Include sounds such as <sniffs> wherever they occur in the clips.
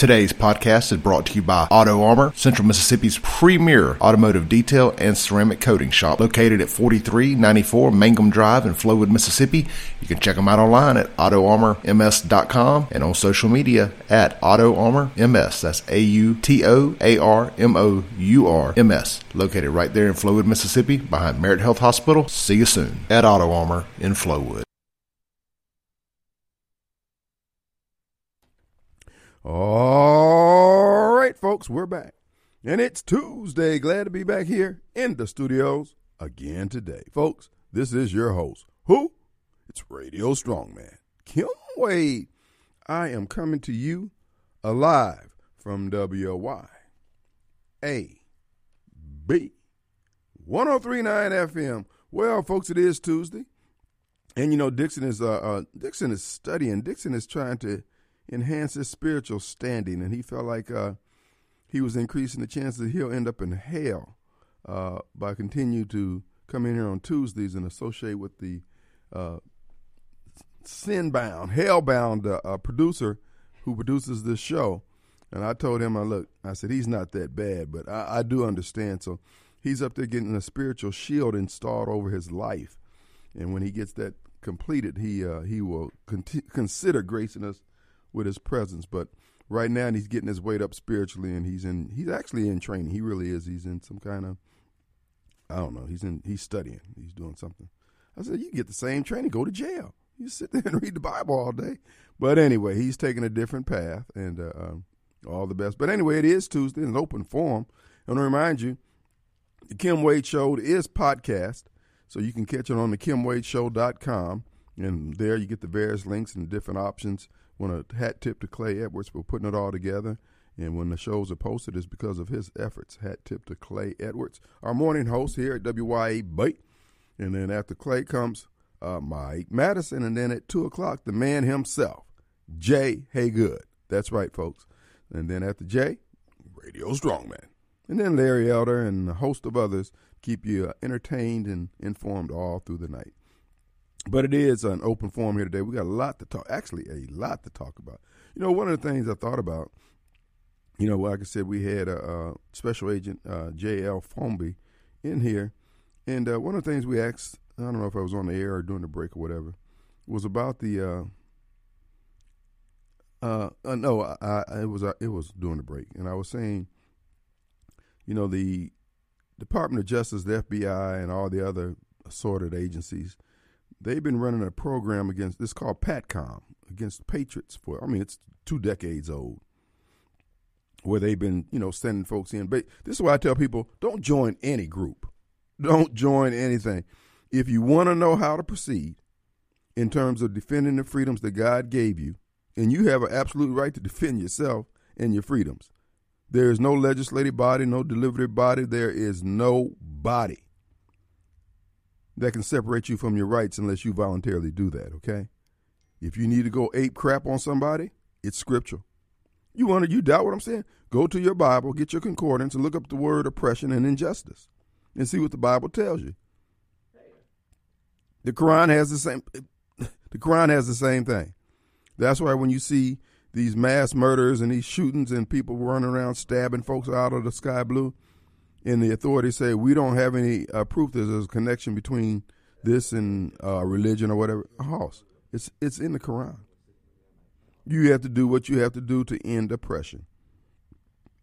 Today's podcast is brought to you by Auto Armour, Central Mississippi's premier automotive detail and ceramic coating shop, located at 4394 Mangum Drive in Flowood, Mississippi. You can check them out online at autoarmourms.com and on social media at autoarmourms. That's A U T O A R M O U R M S, located right there in Flowood, Mississippi, behind Merit Health Hospital. See you soon at Auto Armour in Flowood. All right, folks, we're back. And it's Tuesday. Glad to be back here in the studios again today. Folks, this is your host. Who? It's Radio Strongman, Kim Wade. I am coming to you alive from WY A B 1039 FM. Well, folks, it is Tuesday. And you know, Dixon is uh, uh Dixon is studying. Dixon is trying to enhance his spiritual standing, and he felt like uh, he was increasing the chances that he'll end up in hell uh, by continuing to come in here on Tuesdays and associate with the uh, sin-bound, hell-bound uh, uh, producer who produces this show. And I told him, I look, I said he's not that bad, but I, I do understand. So he's up there getting a spiritual shield installed over his life, and when he gets that completed, he uh, he will con- consider gracing us with his presence. But right now he's getting his weight up spiritually, and he's in. He's actually in training. He really is. He's in some kind of. I don't know. He's in. He's studying. He's doing something. I said, you get the same training. Go to jail. You sit there <laughs> and read the Bible all day. But anyway, he's taking a different path, and uh, um, all the best. But anyway, it is Tuesday, an open forum. I want to remind you, the Kim Wade Show is podcast, so you can catch it on the KimWadeShow.com, and there you get the various links and different options want a hat tip to Clay Edwards for putting it all together. And when the shows are posted, it's because of his efforts. Hat tip to Clay Edwards, our morning host here at WYA Bite. And then after Clay comes uh, Mike Madison. And then at 2 o'clock, the man himself, Jay Haygood. That's right, folks. And then after Jay, Radio Strongman. And then Larry Elder and a host of others keep you uh, entertained and informed all through the night. But it is an open forum here today. We got a lot to talk, actually, a lot to talk about. You know, one of the things I thought about, you know, like I said, we had a, special agent, uh, J.L. Fomby, in here. And uh, one of the things we asked, I don't know if I was on the air or during the break or whatever, was about the. Uh, uh, uh no, I, I, it was uh, it was during the break, and I was saying, you know, the Department of Justice, the FBI, and all the other assorted agencies they've been running a program against it's called PATCOM against patriots for I mean it's two decades old where they've been you know sending folks in. But this is why I tell people don't join any group. Don't join anything. If you want to know how to proceed in terms of defending the freedoms that God gave you and you have an absolute right to defend yourself and your freedoms there is no legislative body no deliberative body. There is no body that can separate you from your rights unless you voluntarily do that, okay? If you need to go ape crap on somebody, it's scriptural. You want to, you doubt what I'm saying? Go to your Bible, get your concordance, and look up the word oppression and injustice and see what the Bible tells you. The Quran has the same <laughs> the Quran has the same thing. That's why when you see these mass murders and these shootings and people running around stabbing folks out of the sky blue, and the authorities say we don't have any uh, proof that there's a connection between this and uh, religion or whatever. House, it's it's in the Quran. You have to do what you have to do to end oppression.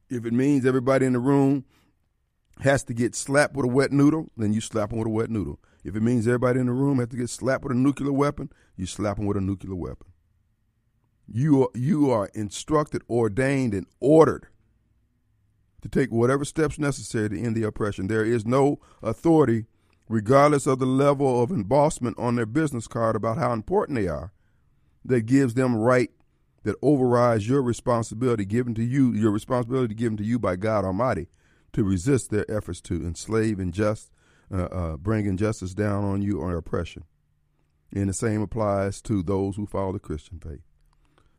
If it means everybody in the room has to get slapped with a wet noodle, then you slap them with a wet noodle. If it means everybody in the room has to get slapped with a nuclear weapon, you slap them with a nuclear weapon. You are, you are instructed, ordained, and ordered to take whatever steps necessary to end the oppression. There is no authority, regardless of the level of embossment on their business card about how important they are, that gives them right that overrides your responsibility given to you, your responsibility given to you by God Almighty to resist their efforts to enslave and just uh, uh, bring injustice down on you or oppression. And the same applies to those who follow the Christian faith.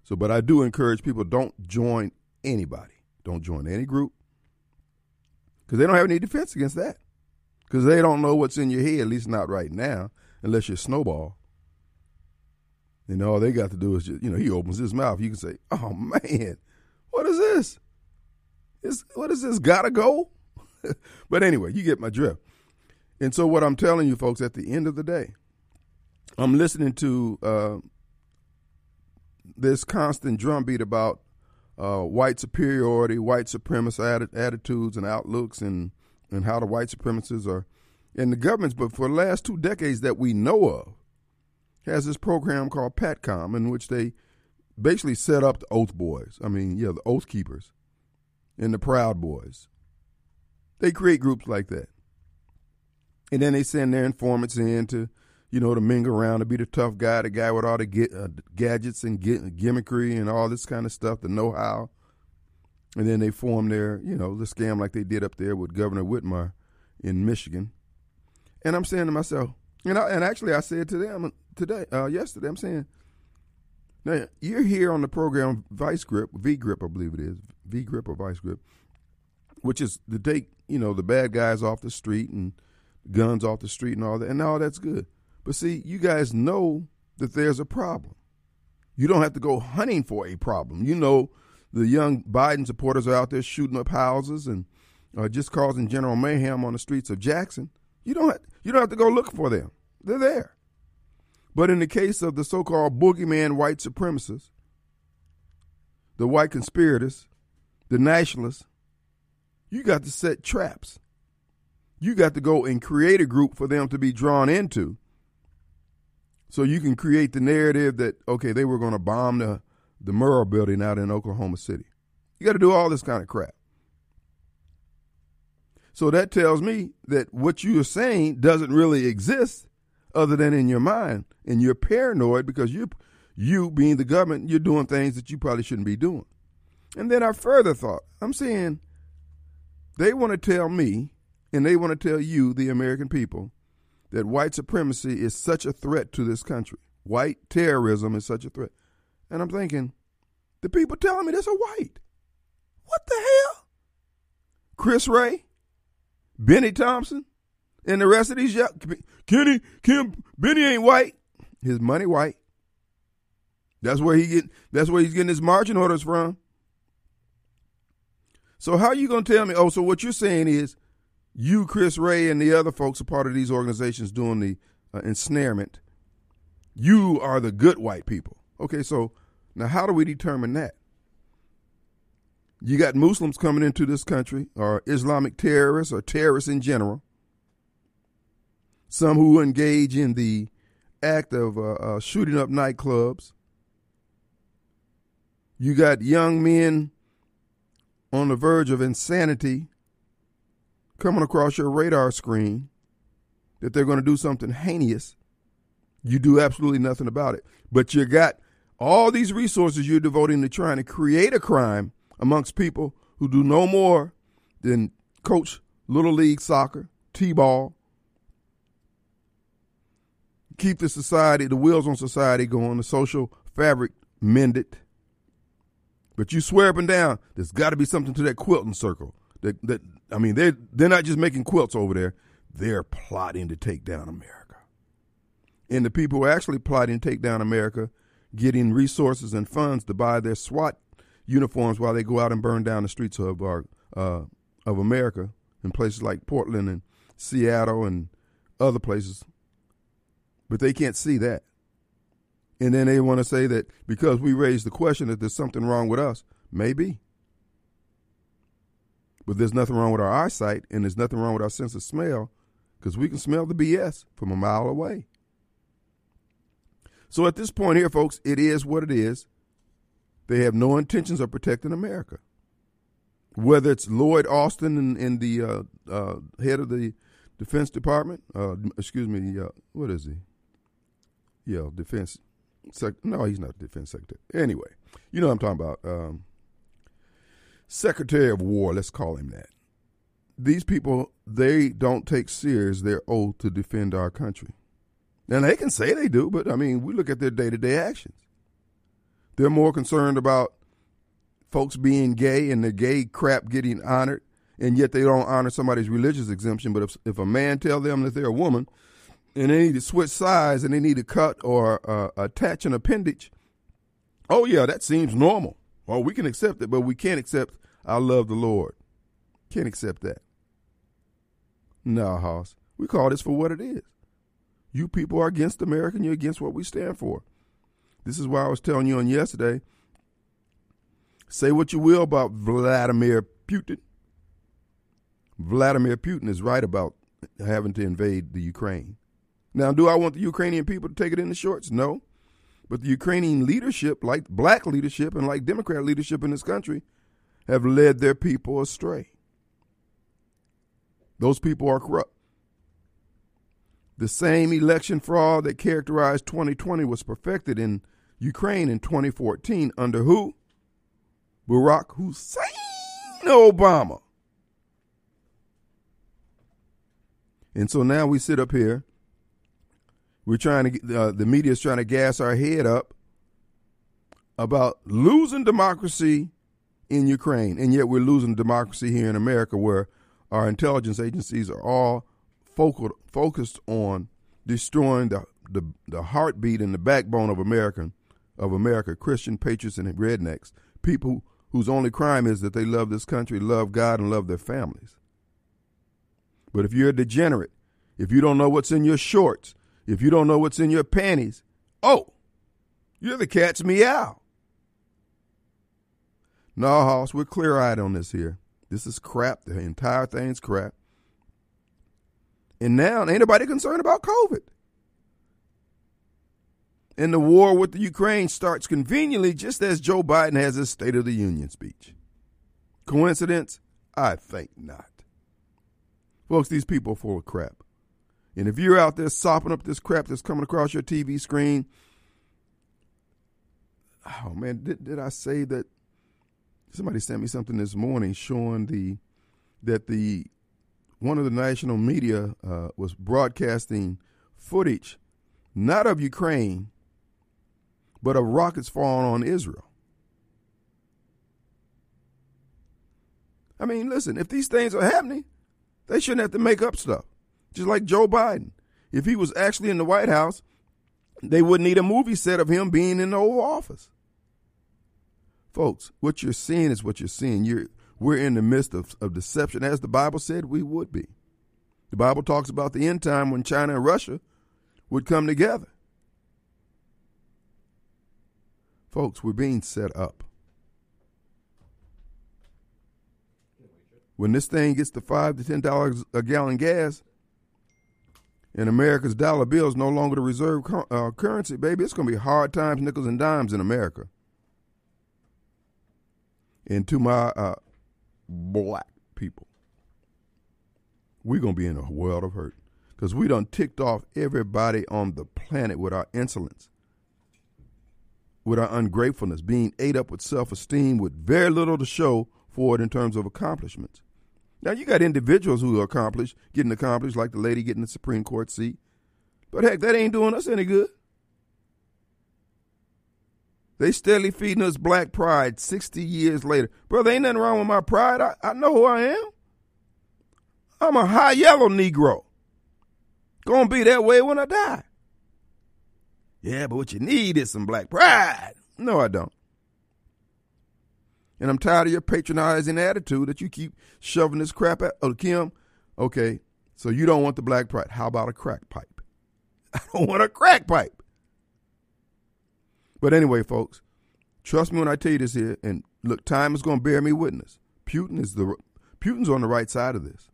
So, but I do encourage people don't join anybody. Don't join any group because they don't have any defense against that. Because they don't know what's in your head, at least not right now, unless you're snowball. And all they got to do is just, you know, he opens his mouth. You can say, oh, man, What is this? Is what is this? Gotta go? <laughs> but anyway, you get my drift. And so, what I'm telling you folks, at the end of the day, I'm listening to uh, this constant drumbeat about uh, white superiority, white supremacist attitudes and outlooks, and and how the white supremacists are in the governments. But for the last two decades that we know of, has this program called PATCOM, in which they basically set up the Oath Boys. I mean, yeah, the Oath Keepers and the Proud Boys. They create groups like that. And then they send their informants in to, you know, to mingle around, to be the tough guy, the guy with all the uh, gadgets and gimmickry and all this kind of stuff, the know how. And then they form their, you know, the scam like they did up there with Governor Whitmer in Michigan. And I'm saying to myself, and, I, and actually I said to them today, uh, yesterday, I'm saying, now you're here on the program Vice Grip, V Grip, I believe it is, V Grip or Vice Grip, which is to take, you know, the bad guys off the street and guns off the street and all that, and all that's good. But see, you guys know that there's a problem. You don't have to go hunting for a problem. You know, the young Biden supporters are out there shooting up houses and uh, just causing general mayhem on the streets of Jackson. You don't have, you don't have to go look for them. They're there. But in the case of the so-called boogeyman white supremacists, the white conspirators, the nationalists, you got to set traps. You got to go and create a group for them to be drawn into. So you can create the narrative that, okay, they were going to bomb the, the Murrah building out in Oklahoma City. You got to do all this kind of crap. So that tells me that what you are saying doesn't really exist other than in your mind. And you're paranoid because you you being the government, you're doing things that you probably shouldn't be doing. And then I further thought, I'm saying they want to tell me and they want to tell you, the American people, that white supremacy is such a threat to this country. White terrorism is such a threat. And I'm thinking, the people telling me this are white. What the hell? Chris Wray, Bennie Thompson, and the rest of these young Kenny Kim Bennie ain't white. His money white. That's where he get. That's where he's getting his marching orders from. So how you gonna tell me? Oh, so what you're saying is you, Chris Wray, and the other folks are part of these organizations doing the uh, ensnarement. You are the good white people. Okay, so now how do we determine that? You got Muslims coming into this country, or Islamic terrorists, or terrorists in general. Some who engage in the act of uh, uh, shooting up nightclubs. You got young men on the verge of insanity coming across your radar screen that they're going to do something heinous, you do absolutely nothing about it. But you got all these resources you're devoting to trying to create a crime amongst people who do no more than coach little league soccer, t-ball, keep the society, the wheels on society going, the social fabric mended. But you swear up and down, there's got to be something to that quilting circle. That, that I mean, they're they're not just making quilts over there; they're plotting to take down America. And the people who are actually plotting to take down America, getting resources and funds to buy their SWAT uniforms while they go out and burn down the streets of our uh, of America in places like Portland and Seattle and other places. But they can't see that. And then they want to say that because we raised the question that there's something wrong with us. Maybe. But there's nothing wrong with our eyesight and there's nothing wrong with our sense of smell because we can smell the BS from a mile away. So at this point here, folks, it is what it is. They have no intentions of protecting America. Whether it's Lloyd Austin and, and the uh, uh, head of the Defense Department, uh, excuse me, uh, what is he? Yeah, Defense. Sec- no, he's not Defense Secretary. Anyway, you know what I'm talking about. Um, Secretary of War, let's call him that. These people, they don't take serious their oath to defend our country. And they can say they do, but I mean, we look at their day to day actions. They're more concerned about folks being gay and the gay crap getting honored, and yet they don't honor somebody's religious exemption. But if, if a man tell them that they're a woman and they need to switch sides and they need to cut or uh, attach an appendage, oh, yeah, that seems normal. Well, we can accept it, but we can't accept I love the Lord. Can't accept that. No, Hoss. We call this for what it is. You people are against America and you're against what we stand for. This is why I was telling you on yesterday. Say what you will about Vladimir Putin. Vladimir Putin is right about having to invade the Ukraine. Now, do I want the Ukrainian people to take it in the shorts? No. But the Ukrainian leadership, like black leadership and like Democrat leadership in this country, have led their people astray. Those people are corrupt. The same election fraud that characterized 2020 was perfected in Ukraine in 2014 under who? Barack Hussein Obama. And so now we sit up here. We're trying to uh, the media is trying to gas our head up about losing democracy in Ukraine, and yet we're losing democracy here in America, where our intelligence agencies are all focal, focused on destroying the, the the heartbeat and the backbone of American of America, Christian patriots and rednecks, people whose only crime is that they love this country, love God, and love their families. But if you're a degenerate, if you don't know what's in your shorts, if you don't know what's in your panties, oh, you're the cat's meow. No, Hoss, we're clear eyed on this here. This is crap. The entire thing's crap. And now ain't nobody concerned about COVID. And the war with the Ukraine starts conveniently just as Joe Biden has his State of the Union speech. Coincidence? I think not. Folks, these people are full of crap. And if you're out there sopping up this crap that's coming across your TV screen, oh man, did, did I say that somebody sent me something this morning showing the that the one of the national media uh, was broadcasting footage not of Ukraine but of rockets falling on Israel. I mean, listen, if these things are happening, they shouldn't have to make up stuff. Just like Joe Biden. If he was actually in the White House, they wouldn't need a movie set of him being in the Oval Office. Folks, what you're seeing is what you're seeing. You're, we're in the midst of, of deception, as the Bible said we would be. The Bible talks about the end time when China and Russia would come together. Folks, we're being set up. When this thing gets to five to ten dollars a gallon gas, and America's dollar bill is no longer the reserve uh, currency, baby, it's going to be hard times, nickels and dimes in America. And to my uh, black people, we're going to be in a world of hurt. Because we done ticked off everybody on the planet with our insolence, with our ungratefulness, being ate up with self esteem, with very little to show for it in terms of accomplishments. Now, you got individuals who are accomplished, getting accomplished, like the lady getting the Supreme Court seat. But heck, that ain't doing us any good. They steadily feeding us black pride 60 years later. Brother, ain't nothing wrong with my pride. I, I know who I am. I'm a high yellow Negro. Gonna be that way when I die. Yeah, but what you need is some black pride. No, I don't. And I'm tired of your patronizing attitude that you keep shoving this crap at. Oh, Kim, okay, so you don't want the black pride. How about a crack pipe? <laughs> I don't want a crack pipe. But anyway, folks, trust me when I tell you this here. And look, time is going to bear me witness. Putin is the Putin's on the right side of this.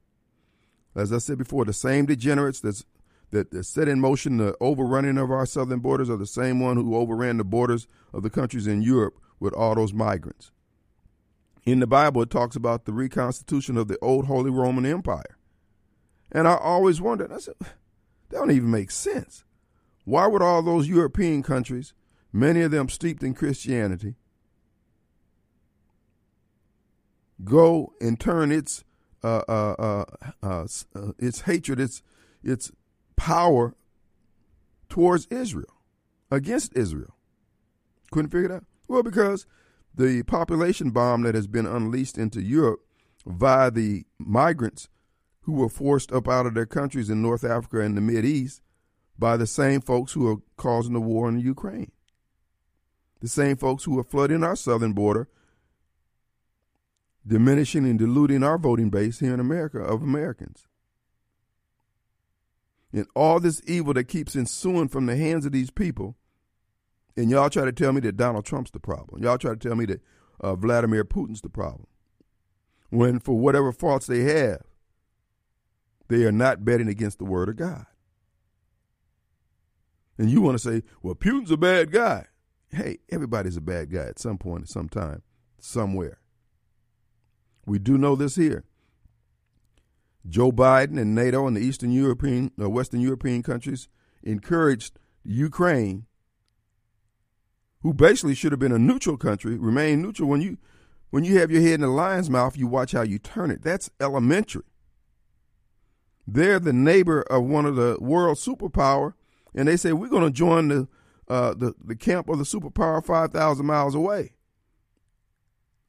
As I said before, the same degenerates that's that, that set in motion the overrunning of our southern borders are the same one who overran the borders of the countries in Europe with all those migrants. In the Bible, it talks about the reconstitution of the old Holy Roman Empire. And I always wondered, I said, <sighs> that don't even make sense. Why would all those European countries many of them steeped in Christianity, go and turn its uh, uh, uh, uh, uh its hatred, its its power towards Israel, against Israel. Couldn't figure it out. Well, because the population bomb that has been unleashed into Europe via the migrants who were forced up out of their countries in North Africa and the Mid East by the same folks who are causing the war in Ukraine the same folks who are flooding our southern border diminishing and diluting our voting base here in America of Americans. And all this evil that keeps ensuing from the hands of these people, and y'all try to tell me that Donald Trump's the problem. Y'all try to tell me that uh, Vladimir Putin's the problem. When, for whatever faults they have, they are not betting against the word of God. And you want to say, well, Putin's a bad guy. Hey, everybody's a bad guy at some point, at some time, somewhere. We do know this here. Joe Biden and NATO and the Eastern European, uh, Western European countries encouraged Ukraine, who basically should have been a neutral country, remain neutral. When you when you have your head in the lion's mouth, you watch how you turn it. That's elementary. They're the neighbor of one of the world superpower, and they say we're going to join the, uh, the the camp of the superpower five thousand miles away.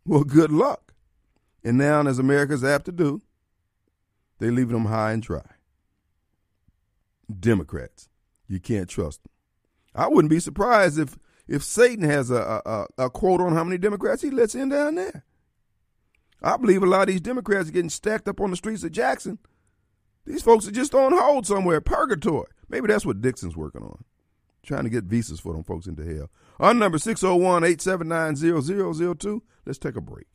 Well, good luck. And now, as America's apt to do, they leave them high and dry. Democrats, you can't trust them. I wouldn't be surprised if if Satan has a, a, a quote on how many Democrats he lets in down there. I believe a lot of these Democrats are getting stacked up on the streets of Jackson these folks are just on hold somewhere, purgatory. Maybe that's what Dixon's working on, trying to get visas for them folks into hell. Our number 601 879 0002. Let's take a break.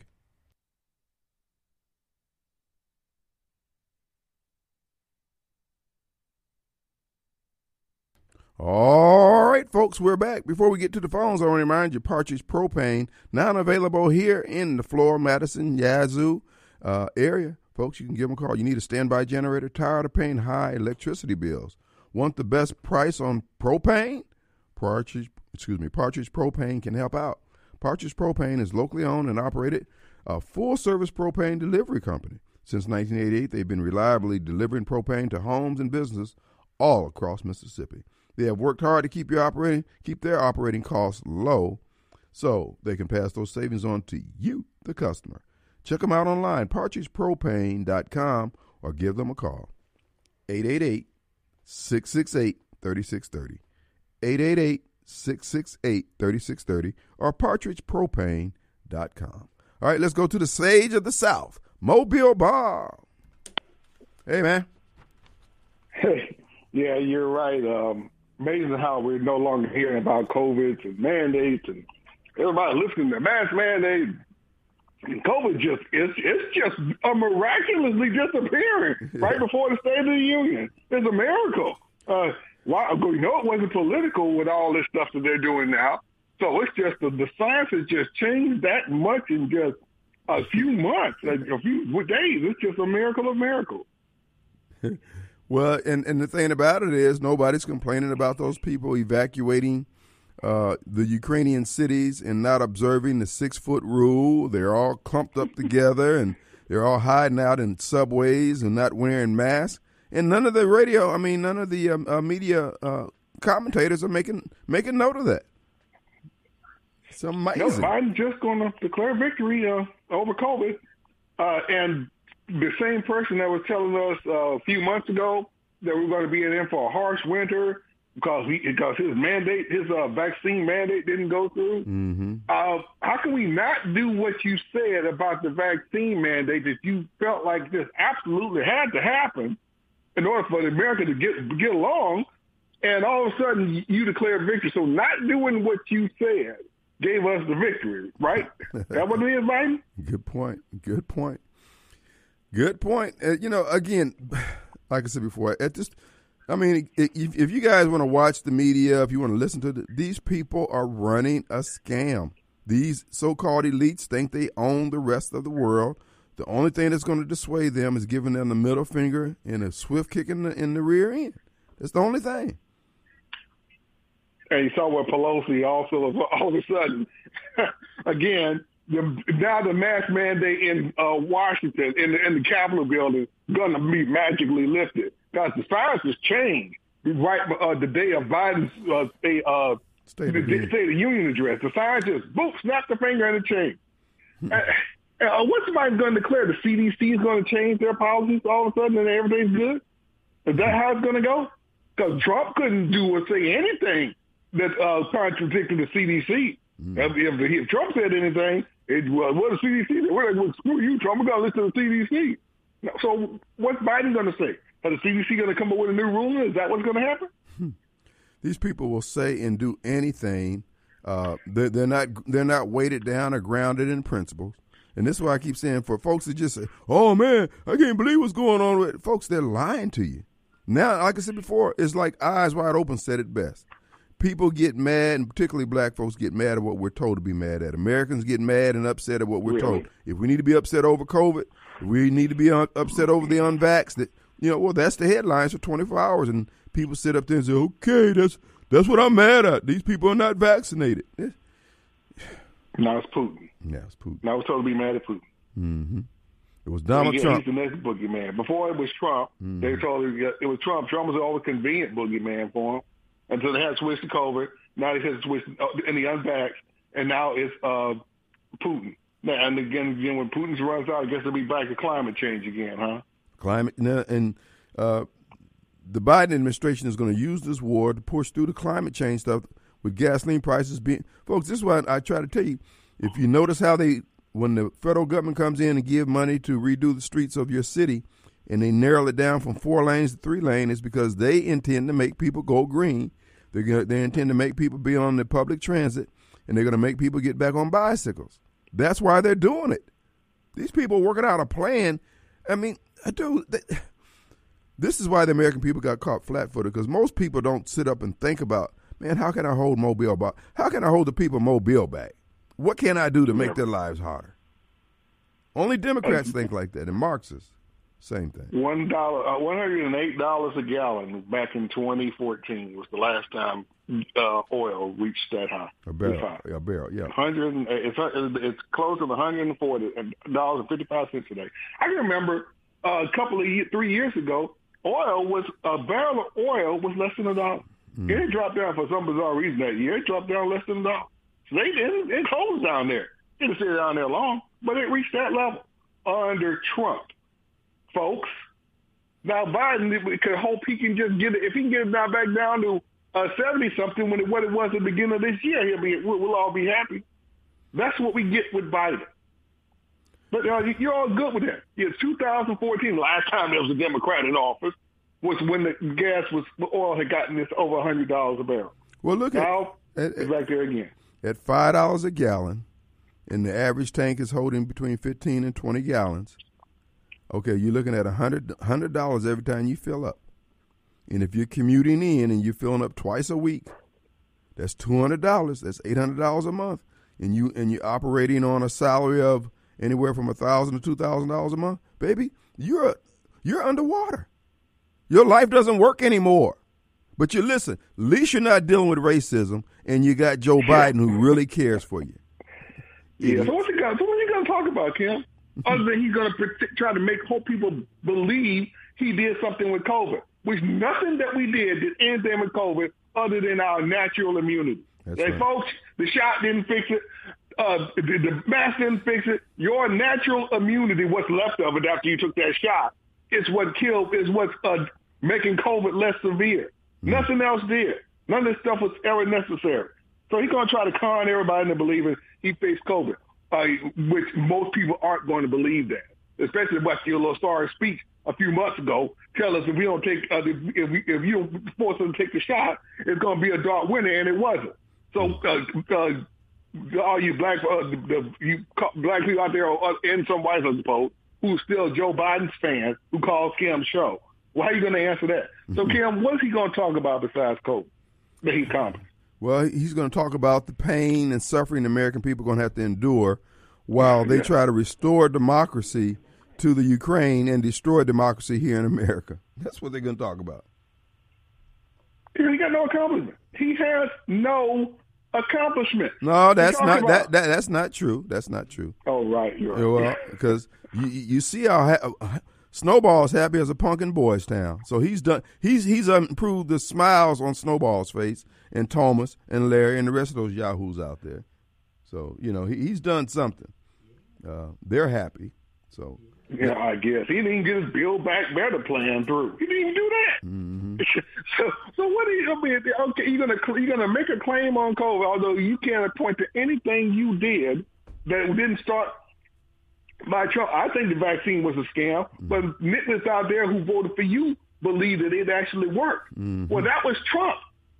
All right, folks, we're back. Before we get to the phones, I want to remind you Partridge Propane now available here in the Flora, Madison, Yazoo uh, area. Folks, you can give them a call. You need a standby generator, tired of paying high electricity bills. Want the best price on propane? Partridge, excuse me, Partridge Propane can help out. Partridge Propane is locally owned and operated a full service propane delivery company. Since 1988, they've been reliably delivering propane to homes and businesses all across Mississippi. They have worked hard to keep your operating keep their operating costs low so they can pass those savings on to you, the customer. Check them out online, partridgepropane.com, or give them a call. 888 668 3630. 888 668 3630 or partridgepropane.com. All right, let's go to the Sage of the South, Mobile Bob. Hey, man. Hey, <laughs> yeah, you're right. Um, amazing how we're no longer hearing about COVID and mandates and everybody listening to mask mandates COVID just it's it's just uh, miraculously disappearing <laughs> right before the State of the Union. It's a miracle. Uh, why? You know, it wasn't political with all this stuff that they're doing now. So it's just the, the science has just changed that much in just a few months, a few days. It's just a miracle of miracles. <laughs> well, and and the thing about it is, nobody's complaining about those people evacuating uh, the Ukrainian cities and not observing the six foot rule. They're all clumped up <laughs> together and they're all hiding out in subways and not wearing masks. And none of the radio, I mean, none of the um, uh, media uh, commentators are making making note of that. It's amazing. No, Biden's just going to declare victory uh, over COVID. Uh, and the same person that was telling us uh, a few months ago that we we're going to be in for a harsh winter because he because his mandate, his uh, vaccine mandate didn't go through. Mm-hmm. Uh, how can we not do what you said about the vaccine mandate that you felt like this absolutely had to happen in order for America to get get along, and all of a sudden you declared victory? So not doing what you said gave us the victory, right? <laughs> that what it is, Biden? Good point. Good point. Good point. Uh, you know, again, <sighs> like I said before, it just I mean, if, if you guys want to watch the media, if you want to listen to the, these people are running a scam. These so-called elites think they own the rest of the world. The only thing that's going to dissuade them is giving them the middle finger and a swift kick in the in the rear end. That's the only thing. And you saw what Pelosi also <laughs> all of a sudden, <laughs> again, the, now the mask mandate in uh, Washington in the, in the Capitol building going to be magically lifted because the science has changed right uh, the day of Biden's uh, state, uh, state, of the, state of Union address. The science just boom, snap the finger and it changed. Hmm. Uh, uh, what's somebody going to declare the CDC is going to change their policies all of a sudden and everything's good? Is that how it's going to go? Because Trump couldn't do or say anything that uh, contradicted the CDC. Mm. If, if, if Trump said anything, It, well, what the CDC? We're like, well, screw you, Trump. We're to listen to the CDC. So what's Biden going to say? Are the CDC going to come up with a new rule? Is that what's going to happen? These people will say and do anything. Uh, they're, they're not they're not weighted down or grounded in principles. And this is why I keep saying for folks to just say, "Oh man, I can't believe what's going on with folks." They're lying to you. Now, like I said before, it's like eyes wide open said it best. People get mad, and particularly black folks get mad at what we're told to be mad at. Americans get mad and upset at what we're Really? told. If we need to be upset over COVID, if we need to be upset over the unvaxxed. You know, well, that's the headlines for 24 hours, and people sit up there and say, "Okay, that's that's what I'm mad at. These people are not vaccinated." Now it's Putin. Now it's Putin. Now we're told to be mad at Putin. Mm-hmm. It was Donald Yeah, Trump. He's the next boogeyman. Before it was Trump, they told him it was Trump. Trump was always a convenient boogeyman for him until they had to switch to COVID. Now they had to switch to, uh, in the unvaxxed, and now it's uh, Putin. Now, and again, again, when Putin runs out, I guess they'll be back to climate change again, huh? climate and uh, the Biden administration is going to use this war to push through the climate change stuff with gasoline prices being folks this is why I try to tell you if you notice how they when the federal government comes in and give money to redo the streets of your city and they narrow it down from four lanes to three lanes is because they intend to make people go green they're gonna, they intend to make people be on the public transit and they're going to make people get back on bicycles that's why they're doing it these people working out a plan I mean, dude, th- this is why the American people got caught flat-footed because most people don't sit up and think about, man, how can I hold Mobile back? How can I hold the people Mobile back? What can I do to make their lives harder? Only Democrats think like that, and Marxists, same thing. One dollar, uh, one hundred and eight dollars a gallon back in 2014 was the last time uh, oil reached that high. A barrel, Refined. a barrel, yeah. hundred it's it's close to one hundred and forty dollars and fifty five cents a day. I can remember uh, a couple of years, three years ago, oil was a barrel of oil was less than a dollar. It dropped down for some bizarre reason that year. It dropped down less than a dollar. So they didn't it closed down there. It didn't stay down there long, but it reached that level under Trump, folks. Now Biden could hope he can just get it. If he can get it down back down to uh, seventy something when it, what it was at the beginning of this year, he'll be we'll, we'll all be happy. That's what we get with Biden. But uh, you- you're all good with that. Yeah, 2014, last time there was a Democrat in office, was when the gas was the oil had gotten this over hundred dollars a barrel. Well, look at, Now at, it's back there again. at five dollars a gallon, and the average tank is holding between fifteen and twenty gallons. Okay, you're looking at a hundred hundred dollars every time you fill up, and if you're commuting in and you're filling up twice a week, that's two hundred dollars. That's eight hundred dollars a month, and you and you're operating on a salary of anywhere from a thousand to two thousand dollars a month, baby. You're you're underwater. Your life doesn't work anymore. But you listen, at least you're not dealing with racism, and you got Joe Biden who really cares for you. Yeah. So what's he gonna? So what you gonna talk about, Kim? Other than he's gonna predict, try to make whole people believe he did something with COVID, which nothing that we did did anything with COVID other than our natural immunity. That's hey, right. folks, the shot didn't fix it. Uh, the, the mask didn't fix it. Your natural immunity, what's left of it after you took that shot, is what killed. Is what's uh, making COVID less severe. Nothing else did. None of this stuff was ever necessary. So he's going to try to con everybody into believing he faced COVID, uh, which most people aren't going to believe that. Especially what your little sorry speech a few months ago tell us if we don't take uh, if, we, if you don't force them to take the shot, it's going to be a dark winter, and it wasn't. So uh, uh, all you black uh, the, the, you black people out there, uh, and some whites, I suppose, who's still Joe Biden's fans, who calls Kim show. Well, how are you going to answer that? So, Kim, what is he going to talk about besides COVID that he accomplished? Well, he's going to talk about the pain and suffering the American people are going to have to endure while they Yeah. try to restore democracy to the Ukraine and destroy democracy here in America. That's what they're going to talk about. He got no accomplishment. He has no accomplishment. No, that's not that, that. That's not true. That's not true. Oh, right. You're right. Well, because uh, you you see how Snowball's happy as a punk in Boys Town. So he's done. He's he's improved the smiles on Snowball's face and Thomas and Larry and the rest of those yahoos out there. So you know he, he's done something. Uh, they're happy. So Yeah, I guess he didn't get his Build Back Better plan through. He didn't even do that. Mm-hmm. <laughs> so, so what are you? I mean, okay, you're gonna you're gonna make a claim on COVID, although you can't point to anything you did that didn't start by Trump. I think the vaccine was a scam, mm-hmm. but nitwits out there who voted for you believe that it actually worked. Mm-hmm. Well, that was Trump.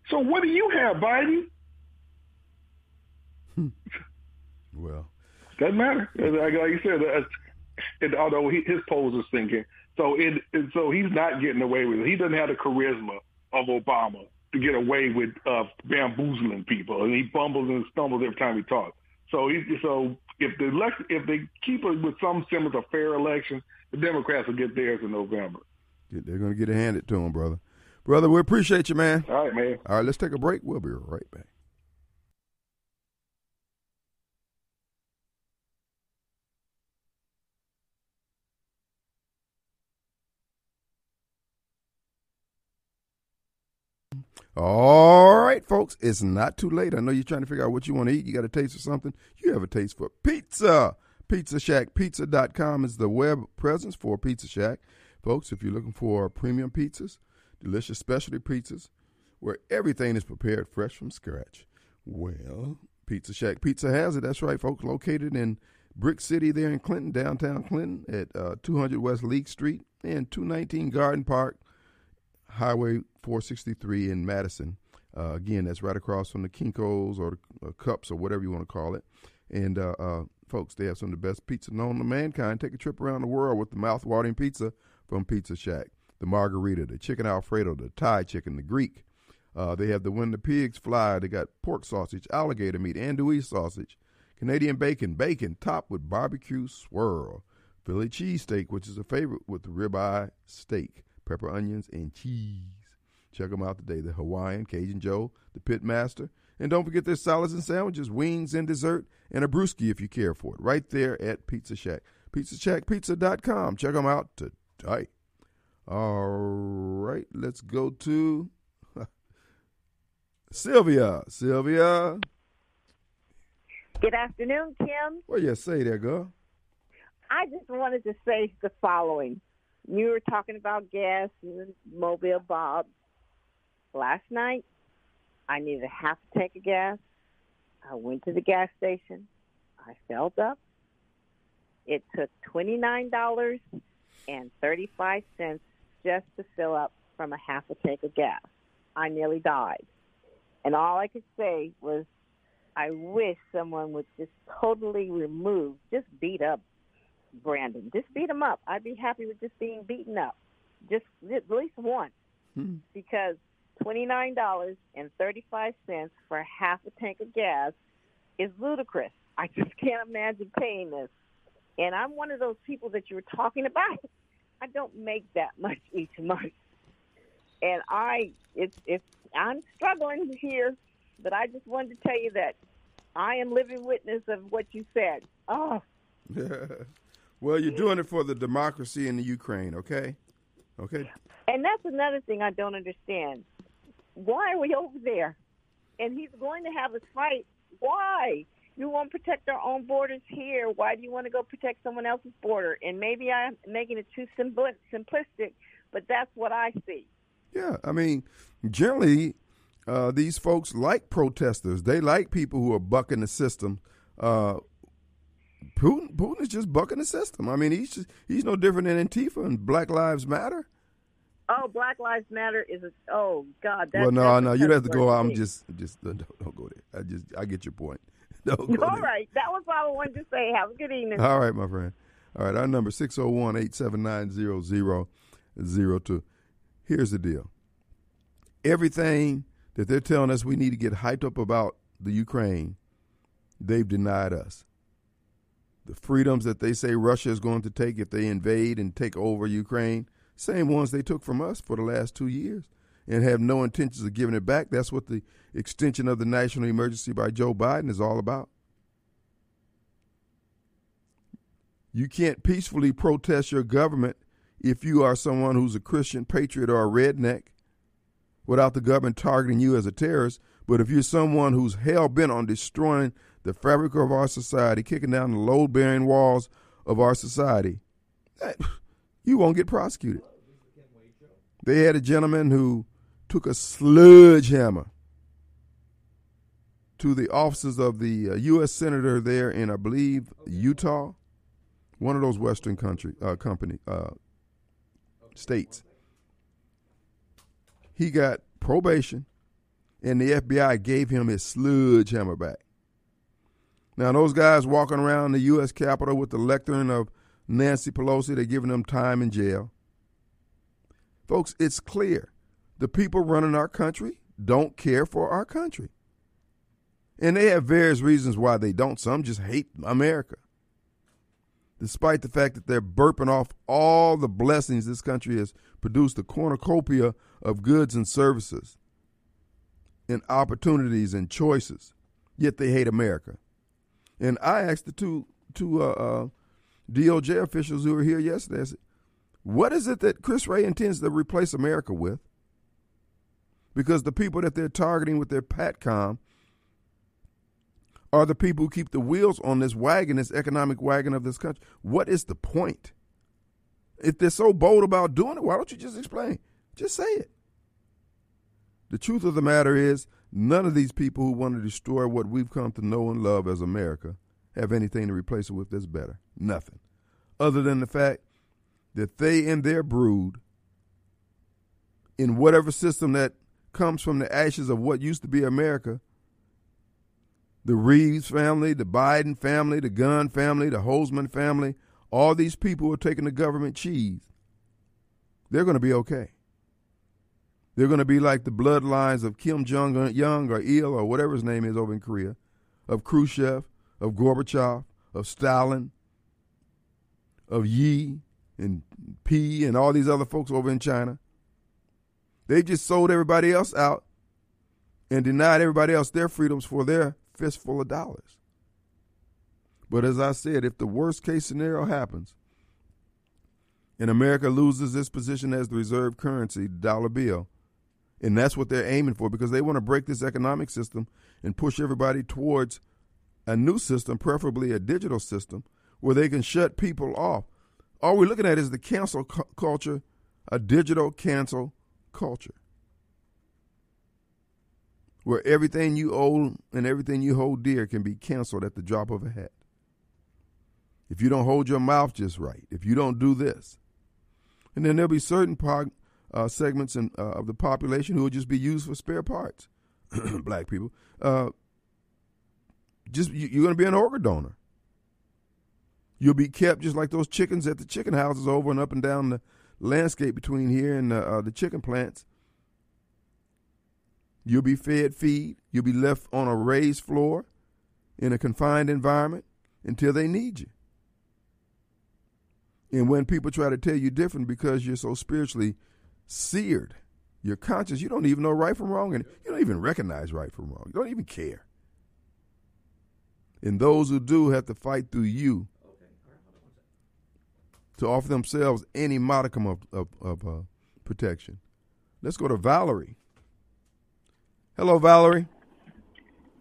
So what do you have, Biden? well, doesn't matter. Like, like you said, uh, it, although he, his polls are sinking, so it, it, so he's not getting away with it. He doesn't have the charisma of Obama to get away with uh, bamboozling people, and he bumbles and stumbles every time he talks. So he, so if the election, if they keep it with some semblance of fair election, the Democrats will get theirs in November. They're going to get it handed to them, brother. Brother, we appreciate you, man. All right, man. All right, let's take a break. We'll be right back. All right, folks, it's not too late. I know you're trying to figure out what you want to eat. You got a taste for something. You have a taste for pizza. Pizza Shack Pizza.com is the web presence for Pizza Shack. Folks, if you're looking for premium pizzas, delicious specialty pizzas, where everything is prepared fresh from scratch, well, Pizza Shack Pizza has it. That's right, folks. Located in Brick City there in Clinton, downtown Clinton, at uh, 200 West Leake Street and 219 Garden Park Highway 463 in Madison. Uh, again, that's right across from the Kinkos or the uh, Cups or whatever you want to call it. And uh, uh, folks, they have some of the best pizza known to mankind. Take a trip around the world with the mouth-watering pizza from Pizza Shack. The margarita, the chicken alfredo, the Thai chicken, the Greek. Uh, they have the when the pigs fly. They got pork sausage, alligator meat, andouille sausage, Canadian bacon, bacon topped with barbecue swirl, Philly cheesesteak, which is a favorite with ribeye steak pepper, onions, and cheese. Check them out today. The Hawaiian, Cajun Joe, the Pit Master. And don't forget their salads and sandwiches, wings and dessert, and a brewski if you care for it. Right there at Pizza Shack. PizzaShackPizza.com. Check them out today. All right, let's go to <laughs> Sylvia. Sylvia. Good afternoon, Kim. What you say there, girl? I just wanted to say the following you were talking about gas and Mobile Bob. Last night, I needed a half a tank of gas. I went to the gas station. I filled up. It took twenty nine dollars and thirty five cents just to fill up from a half a tank of gas. I nearly died, and all I could say was, I wish someone would just totally remove, just beat up Brandon. Just beat him up. I'd be happy with just being beaten up, just at least once, hmm. because twenty nine dollars and thirty five cents for half a tank of gas is ludicrous. I just can't imagine paying this. And I'm one of those people that you were talking about. <laughs> I don't make that much each month, and I it's it's I'm struggling here, but I just wanted to tell you that I am living witness of what you said. Oh. <laughs> Well, you're doing it for the democracy in the Ukraine, okay? Okay. And that's another thing I don't understand. Why are we over there? And he's going to have us fight. Why? You want to protect our own borders here. Why do you want to go protect someone else's border? And maybe I'm making it too simplistic, but that's what I see. Yeah, I mean, generally, uh, these folks like protesters. They like people who are bucking the system. Uh, Putin, Putin is just bucking the system. I mean, he's just, he's no different than Antifa and Black Lives Matter. Oh, Black Lives Matter is a oh God. well, no, no, you have to go. I'm just, just don't, don't, go there. I just, I get your point. <laughs> Don't go all there. right, that was all I wanted to say. Have a good evening. All right, my friend. All right, our number 601-879-0002. Here's the deal. Everything that they're telling us we need to get hyped up about the Ukraine, they've denied us the freedoms that they say Russia is going to take if they invade and take over Ukraine, same ones they took from us for the last two years and have no intentions of giving it back. That's what the extension of the national emergency by Joe Biden is all about. You can't peacefully protest your government if you are someone who's a Christian patriot or a redneck without the government targeting you as a terrorist. But if you're someone who's hell bent on destroying the fabric of our society, kicking down the load bearing walls of our society, <laughs> you won't get prosecuted. They had a gentleman who took a sledgehammer to the offices of the uh, U.S. senator there in, I believe, Utah, one of those Western country uh, company uh, states. He got probation, and the FBI gave him his sledgehammer back. Now, those guys walking around the U.S. Capitol with the lectern of Nancy Pelosi, they're giving them time in jail. Folks, it's clear. The people running our country don't care for our country. And they have various reasons why they don't. Some just hate America. Despite the fact that they're burping off all the blessings this country has produced, a cornucopia of goods and services and opportunities and choices, yet they hate America. And I asked the two two uh, uh, DOJ officials who were here yesterday, I said, what is it that Chris Wray intends to replace America with? Because the people that they're targeting with their PATCOM are the people who keep the wheels on this wagon, this economic wagon of this country. What is the point? If they're so bold about doing it, why don't you just explain? Just say it. The truth of the matter is, none of these people who want to destroy what we've come to know and love as America have anything to replace it with that's better. Nothing. Other than the fact that they and their brood, in whatever system that comes from the ashes of what used to be America, the Reeves family, the Biden family, the Gunn family, the Holzman family, all these people who are taking the government cheese, they're going to be okay. They're going to be like the bloodlines of Kim Jong Un or Il or whatever his name is over in Korea, of Khrushchev, of Gorbachev, of Stalin, of Yi and P and all these other folks over in China. They just sold everybody else out and denied everybody else their freedoms for their fistful of dollars. But as I said, if the worst case scenario happens and America loses its position as the reserve currency, dollar bill, and that's what they're aiming for because they want to break this economic system and push everybody towards a new system, preferably a digital system, where they can shut people off. All we're looking at is the cancel cu- culture, a digital cancel culture where everything you own and everything you hold dear can be canceled at the drop of a hat. If you don't hold your mouth just right, if you don't do this, and then there'll be certain uh, segments in, uh, of the population who will just be used for spare parts. <clears throat> Black people, uh, just you, you're going to be an organ donor. You'll be kept just like those chickens at the chicken houses over and up and down the landscape between here and uh, the chicken plants You'll be fed feed. You'll be left on a raised floor in a confined environment until they need you. And when people try to tell you different because you're so spiritually seared, your conscience. You don't even know right from wrong, and you don't even recognize right from wrong. You don't even care. And those who do have to fight through you to offer themselves any modicum of, of, of uh, protection. Let's go to Valerie. Hello, Valerie.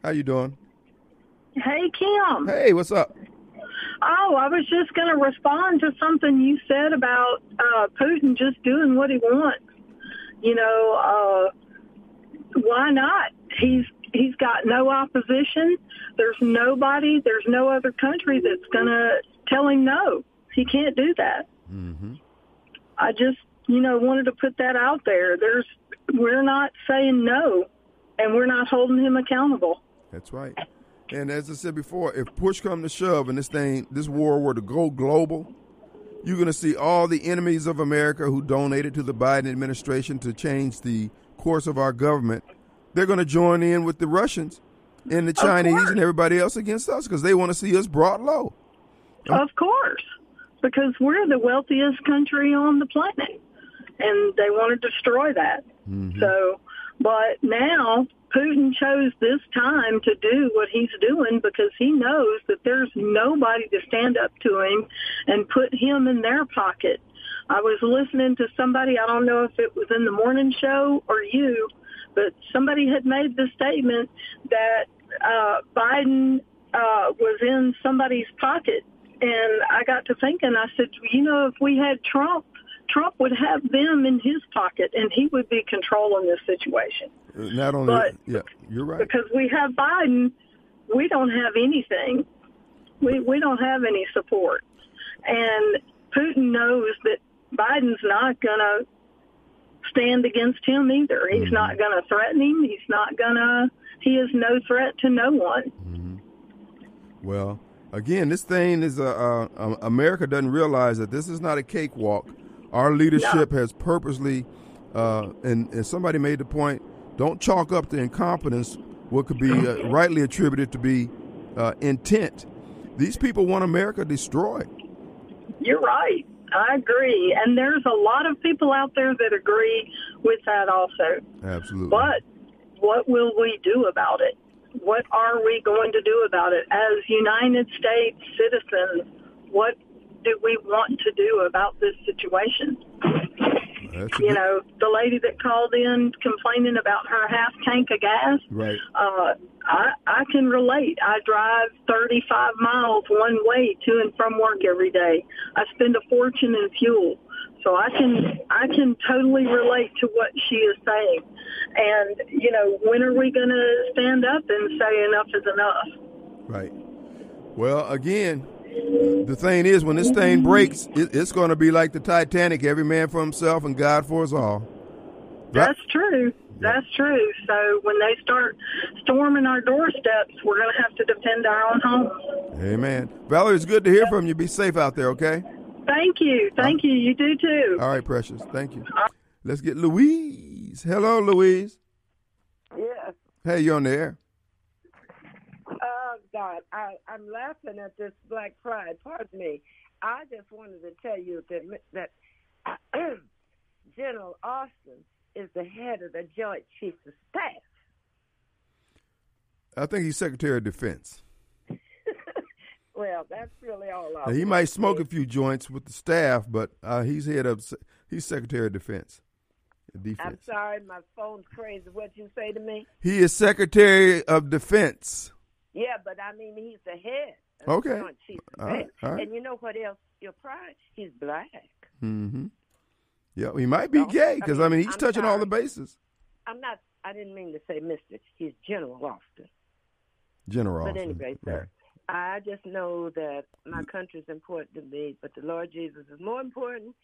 How you doing? Hey, Kim. Hey, what's up? Oh, I was just going to respond to something you said about uh, Putin just doing what he wants. You know, uh, why not? He's he's got no opposition. There's nobody. There's no other country that's going to tell him no. He can't do that. Mm-hmm. I just you know wanted to put that out there. There's we're not saying no and we're not holding him accountable. That's right. And as I said before, if push come to shove and this thing, this war were to go global, you're going to see all the enemies of America who donated to the Biden administration to change the course of our government. They're going to join in with the Russians and the Chinese and everybody else against us because they want to see us brought low. Of course, because we're the wealthiest country on the planet, and they want to destroy that. Mm-hmm. So but now Putin chose this time to do what he's doing because he knows that there's nobody to stand up to him and put him in their pocket. I was listening to somebody, I don't know if it was in the morning show or you, but somebody had made the statement that uh, Biden uh, was in somebody's pocket. And I got to thinking, I said, you know, if we had Trump Trump would have them in his pocket, and he would be controlling this situation. Not only, But- yeah, you're right. Because we have Biden, we don't have anything. We we don't have any support, and Putin knows that Biden's not going to stand against him either. He's not going to threaten him. He's not going to. He is no threat to no one. Well, again, this thing is uh, uh, um, America doesn't realize that this is not a cakewalk. Our leadership has purposely, uh, and, and somebody made the point: don't chalk up the incompetence what could be uh, <laughs> rightly attributed to be uh, intent. These people want America destroyed. You're right. I agree. And there's a lot of people out there that agree with that also. Absolutely. But what will we do about it? What are we going to do about it? As United States citizens, what do we want to do about this situation? You know, the lady that called in complaining about her half tank of gas, right. uh, I, I can relate. I drive 35 miles one way to and from work every day. I spend a fortune in fuel. So I can I can totally relate to what she is saying. And you know, when are we going to stand up and say enough is enough? Right. Well, again, the thing is, when this thing breaks, it, it's going to be like the Titanic: every man for himself and God for us all. Right. That's true. That's true. So when they start storming our doorsteps, we're going to have to defend our own homes. Amen. Valerie, it's good to hear from you. Be safe out there, okay? Thank you. Thank you. You do too. All right, precious. Thank you. Let's get Louise. Hello, Louise. Yes. Hey, you on the air? God, I, I'm laughing at this Black Pride. Pardon me. I just wanted to tell you that that <clears throat> General Austin is the head of the Joint Chiefs of Staff. I think he's Secretary of Defense. <laughs> Well, that's really all I. He might smoke say. a few joints with the staff, but uh, he's head of he's Secretary of Defense. Defense. I'm sorry, my phone's crazy. What you say to me? He is Secretary of Defense. Yeah, but I mean he's the head. Okay. The Joint Chiefs of all right, all right. And you know what else? Your pride. He's black. Mm-hmm. Yeah, he might be gay because I mean, mean, he's I'm touching all the bases. I'm not. I didn't mean to say Mister. He's General Austin. General. But Austin. anyway, Right. sir, I just know that my country is important to me, but the Lord Jesus is more important.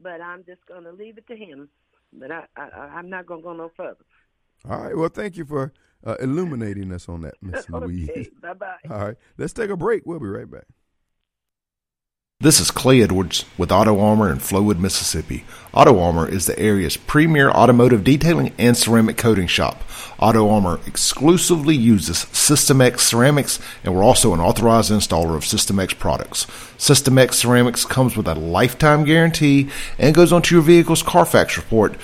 But I'm just going to leave it to Him. But I, I, I'm not going to go no further. All right. Well, thank you for uh, illuminating us on that, Miss <laughs> Louise. Okay, bye bye. All right. Let's take a break. We'll be right back. This is Clay Edwards with Auto Armour in Flowood, Mississippi. Auto Armour is the area's premier automotive detailing and ceramic coating shop. Auto Armour exclusively uses System X ceramics, and we're also an authorized installer of System X products. System X ceramics comes with a lifetime guarantee and goes onto your vehicle's Carfax report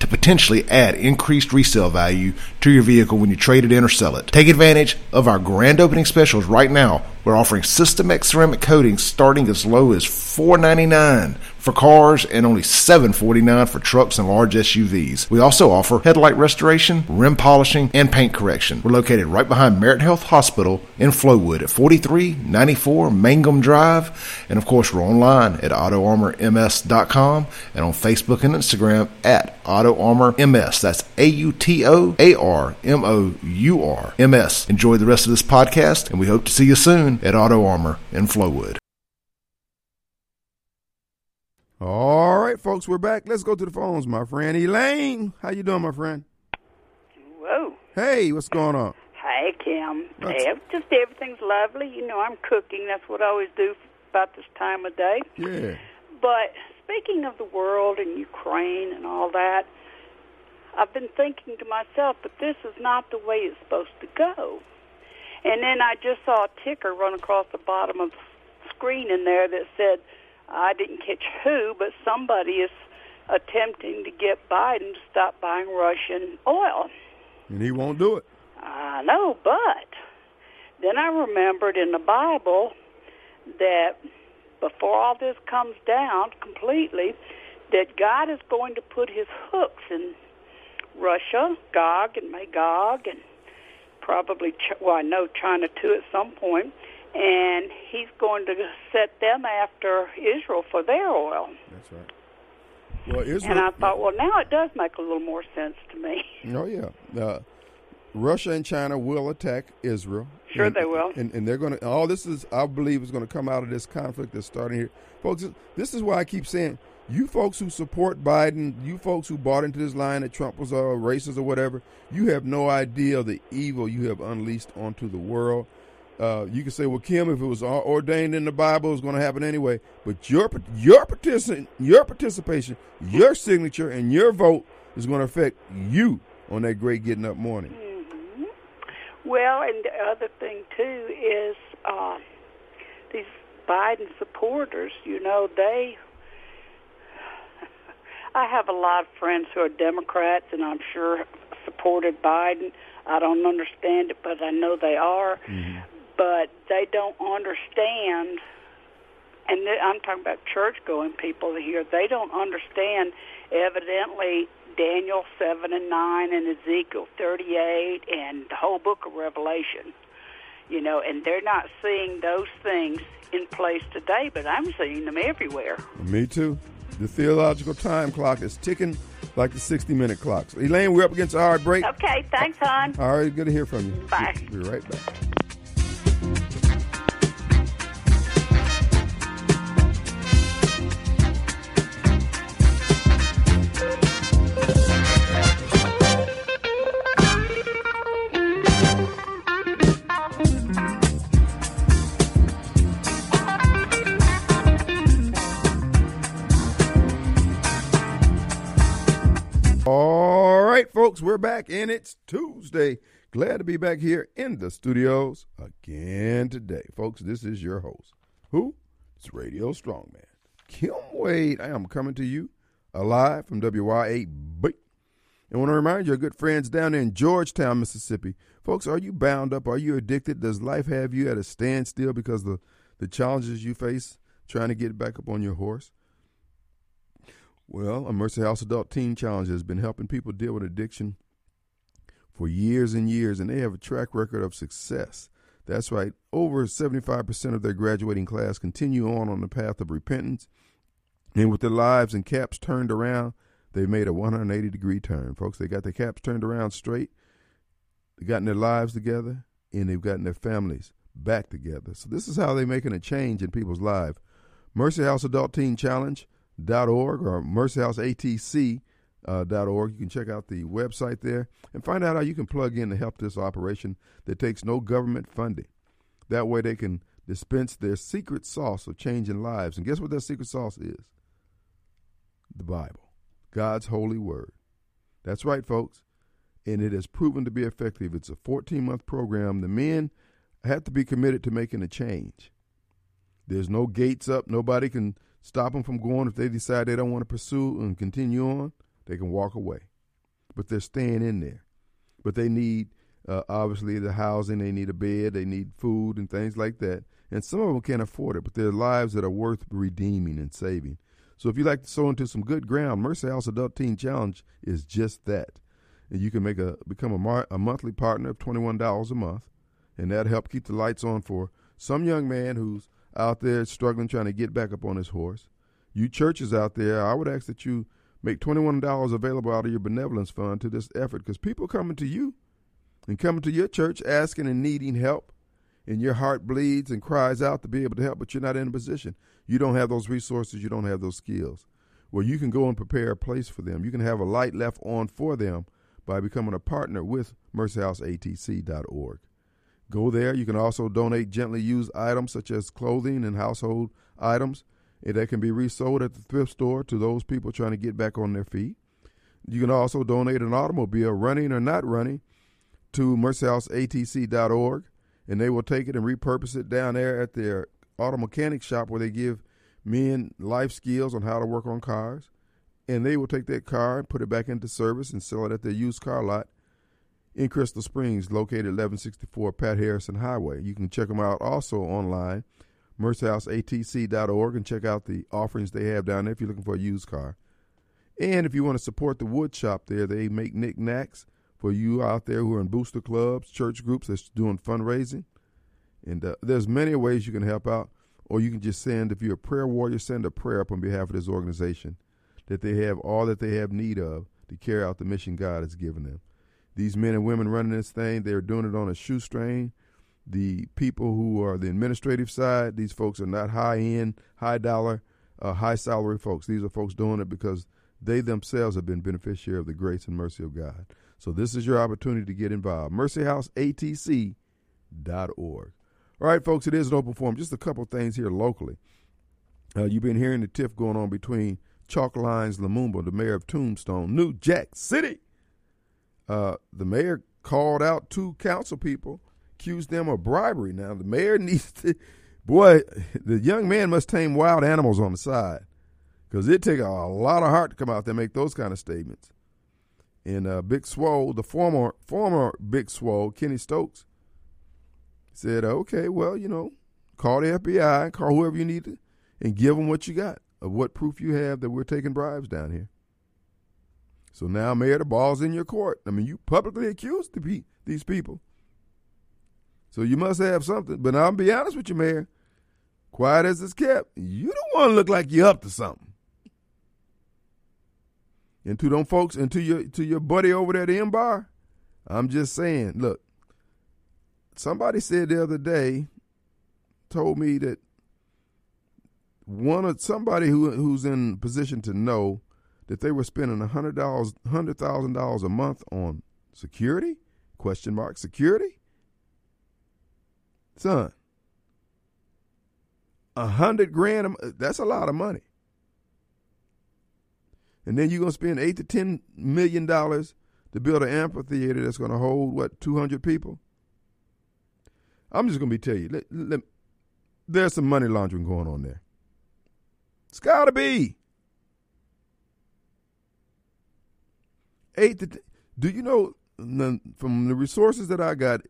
to potentially add increased resale value to your vehicle when you trade it in or sell it. Take advantage of our grand opening specials right now. We're offering System X ceramic coatings starting as low as $4.99 for cars and only $7.49 for trucks and large SUVs. We also offer headlight restoration, rim polishing, and paint correction. We're located right behind Merit Health Hospital in Flowood at 4394 Mangum Drive. And of course, we're online at AutoArmourMS.com and on Facebook and Instagram at Auto Armour MS. That's A U T O A R M O U R M S. Enjoy the rest of this podcast, and we hope to see you soon at Auto Armour in Flowood. All right, folks, we're back. Let's go to the phones, my friend Elaine. How you doing, my friend? Whoa. Hey, what's going on? Hey, Kim. What's- Hey, just everything's lovely. You know, I'm cooking. That's what I always do about this time of day. Yeah. But speaking of the world and Ukraine and all that, I've been thinking to myself, but this is not the way it's supposed to go. And then I just saw a ticker run across the bottom of the screen in there that said, I didn't catch who, but somebody is attempting to get Biden to stop buying Russian oil. And he won't do it. I know, but then I remembered in the Bible that before all this comes down completely, that God is going to put his hooks in Russia, Gog and Magog, and probably, Ch- well, I know China too at some point, and he's going to set them after Israel for their oil. That's right. Well, Israel, and I thought, well, now it does make a little more sense to me. <laughs> Oh yeah, uh, Russia and China will attack Israel. Sure, and, they will. and, and they're going to. All this is, I believe, is going to come out of this conflict that's starting here, folks. This is why I keep saying, you folks who support Biden, you folks who bought into this line that Trump was a racist or whatever, you have no idea of the evil you have unleashed onto the world. Uh, you can say, well, Kim, if it was ordained in the Bible, it was going to happen anyway. But your your participation, your participation, your signature, and your vote is going to affect you on that great getting up morning. hmm Well, and the other thing too is uh, these Biden supporters. You know, they. I have a lot of friends who are Democrats, and I'm sure supported Biden. I don't understand it, but I know they are. Mm-hmm. But they don't understand, and I'm talking about church-going people here. They don't understand, evidently, Daniel 7 and 9 and Ezekiel 38 and the whole book of Revelation. You know, and they're not seeing those things in place today, but I'm seeing them everywhere. Me too. The theological time clock is ticking like the 60 minute clocks. Elaine, we're up against a hard break. Okay, thanks, hon. All right, good to hear from you. Bye. Be right back. Folks, we're back, and it's Tuesday. Glad to be back here in the studios again today. Folks, this is your host. Who? It's Radio Strongman. Kim Wade. I am coming to you alive from WYAB. And want to remind your good friends down in Georgetown, Mississippi. Folks, are you bound up? Are you addicted? Does life have you at a standstill because the, the challenges you face trying to get back up on your horse? Well, a Mercy House Adult Teen Challenge has been helping people deal with addiction for years and years, and they have a track record of success. That's right, over 75% of their graduating class continue on on the path of repentance. And with their lives and caps turned around, they've made a 180 degree turn. Folks, they got their caps turned around straight, they've gotten their lives together, and they've gotten their families back together. So, this is how they're making a change in people's lives. Mercy House Adult Teen Challenge dot org or mercyhouseatc uh. You can check out the website there and find out how you can plug in to help this operation that takes no government funding. That way, they can dispense their secret sauce of changing lives. And guess what their secret sauce is? The Bible, God's holy word. That's right, folks. And it has proven to be effective. It's a 14 month program. The men have to be committed to making a change. There's no gates up. Nobody can stop them from going if they decide they don't want to pursue and continue on. They can walk away, but they're staying in there. But they need uh, obviously the housing. They need a bed. They need food and things like that. And some of them can't afford it, but they're lives that are worth redeeming and saving. So if you like to sow into some good ground, Mercy House Adult Teen Challenge is just that. And you can make a become a, mar- a monthly partner of twenty one dollars a month, and that help keep the lights on for some young man who's out there struggling trying to get back up on his horse. You churches out there, I would ask that you make $21 available out of your benevolence fund to this effort because people coming to you and coming to your church asking and needing help, and your heart bleeds and cries out to be able to help, but you're not in a position. You don't have those resources, you don't have those skills. Well, you can go and prepare a place for them. You can have a light left on for them by becoming a partner with mercyhouseatc.org. Go there. You can also donate gently used items such as clothing and household items that can be resold at the thrift store to those people trying to get back on their feet. You can also donate an automobile, running or not running, to mercyhouseatc.org, and they will take it and repurpose it down there at their auto mechanic shop where they give men life skills on how to work on cars. And they will take that car and put it back into service and sell it at their used car lot in Crystal Springs, located 1164 Pat Harrison Highway. You can check them out also online, mercyhouseatc.org, and check out the offerings they have down there if you're looking for a used car. And if you want to support the wood shop there, they make knickknacks for you out there who are in booster clubs, church groups that's doing fundraising. And uh, there's many ways you can help out, or you can just send, if you're a prayer warrior, send a prayer up on behalf of this organization. that they have all that they have need of to carry out the mission God has given them. These men and women running this thing, they're doing it on a shoestring. The people who are the administrative side, these folks are not high end, high dollar, uh, high salary folks. These are folks doing it because they themselves have been beneficiary of the grace and mercy of God. So this is your opportunity to get involved. MercyHouseATC.org. All right, folks, it is an open forum. Just a couple things here locally. Uh, you've been hearing the tiff going on between Chalk Lines Lumumba, the mayor of Tombstone, New Jack City. Uh, the mayor called out two council people, accused them of bribery. Now, the mayor <laughs> needs to, boy, the young man must tame wild animals on the side because it take a, lot of heart to come out there and make those kind of statements. And uh, Big Swole, the former former Big Swole, Kenny Stokes, said, "Okay, well, you know, call the FBI, call whoever you need to, and give them what you got of what proof you have that we're taking bribes down here." So now, Mayor, the ball's in your court. I mean, you publicly accused the pe- these people. So you must have something. But I'll be honest with you, Mayor. Quiet as it's kept, you don't want to look like you're up to something. And to them folks, and to your to your buddy over there at the M bar, I'm just saying, look, somebody said the other day, told me that one of somebody who who's in position to know that they were spending a hundred dollars hundred thousand dollars a month on security? Question mark security? Son. A hundred grand that's a lot of money and then you're to spend eight to ten million dollars to build an amphitheater that's to hold what 200 people. I'm just to be tell you, let, let, there's some money laundering going on there. It's got to be eight to. Do you know from the resources that I got,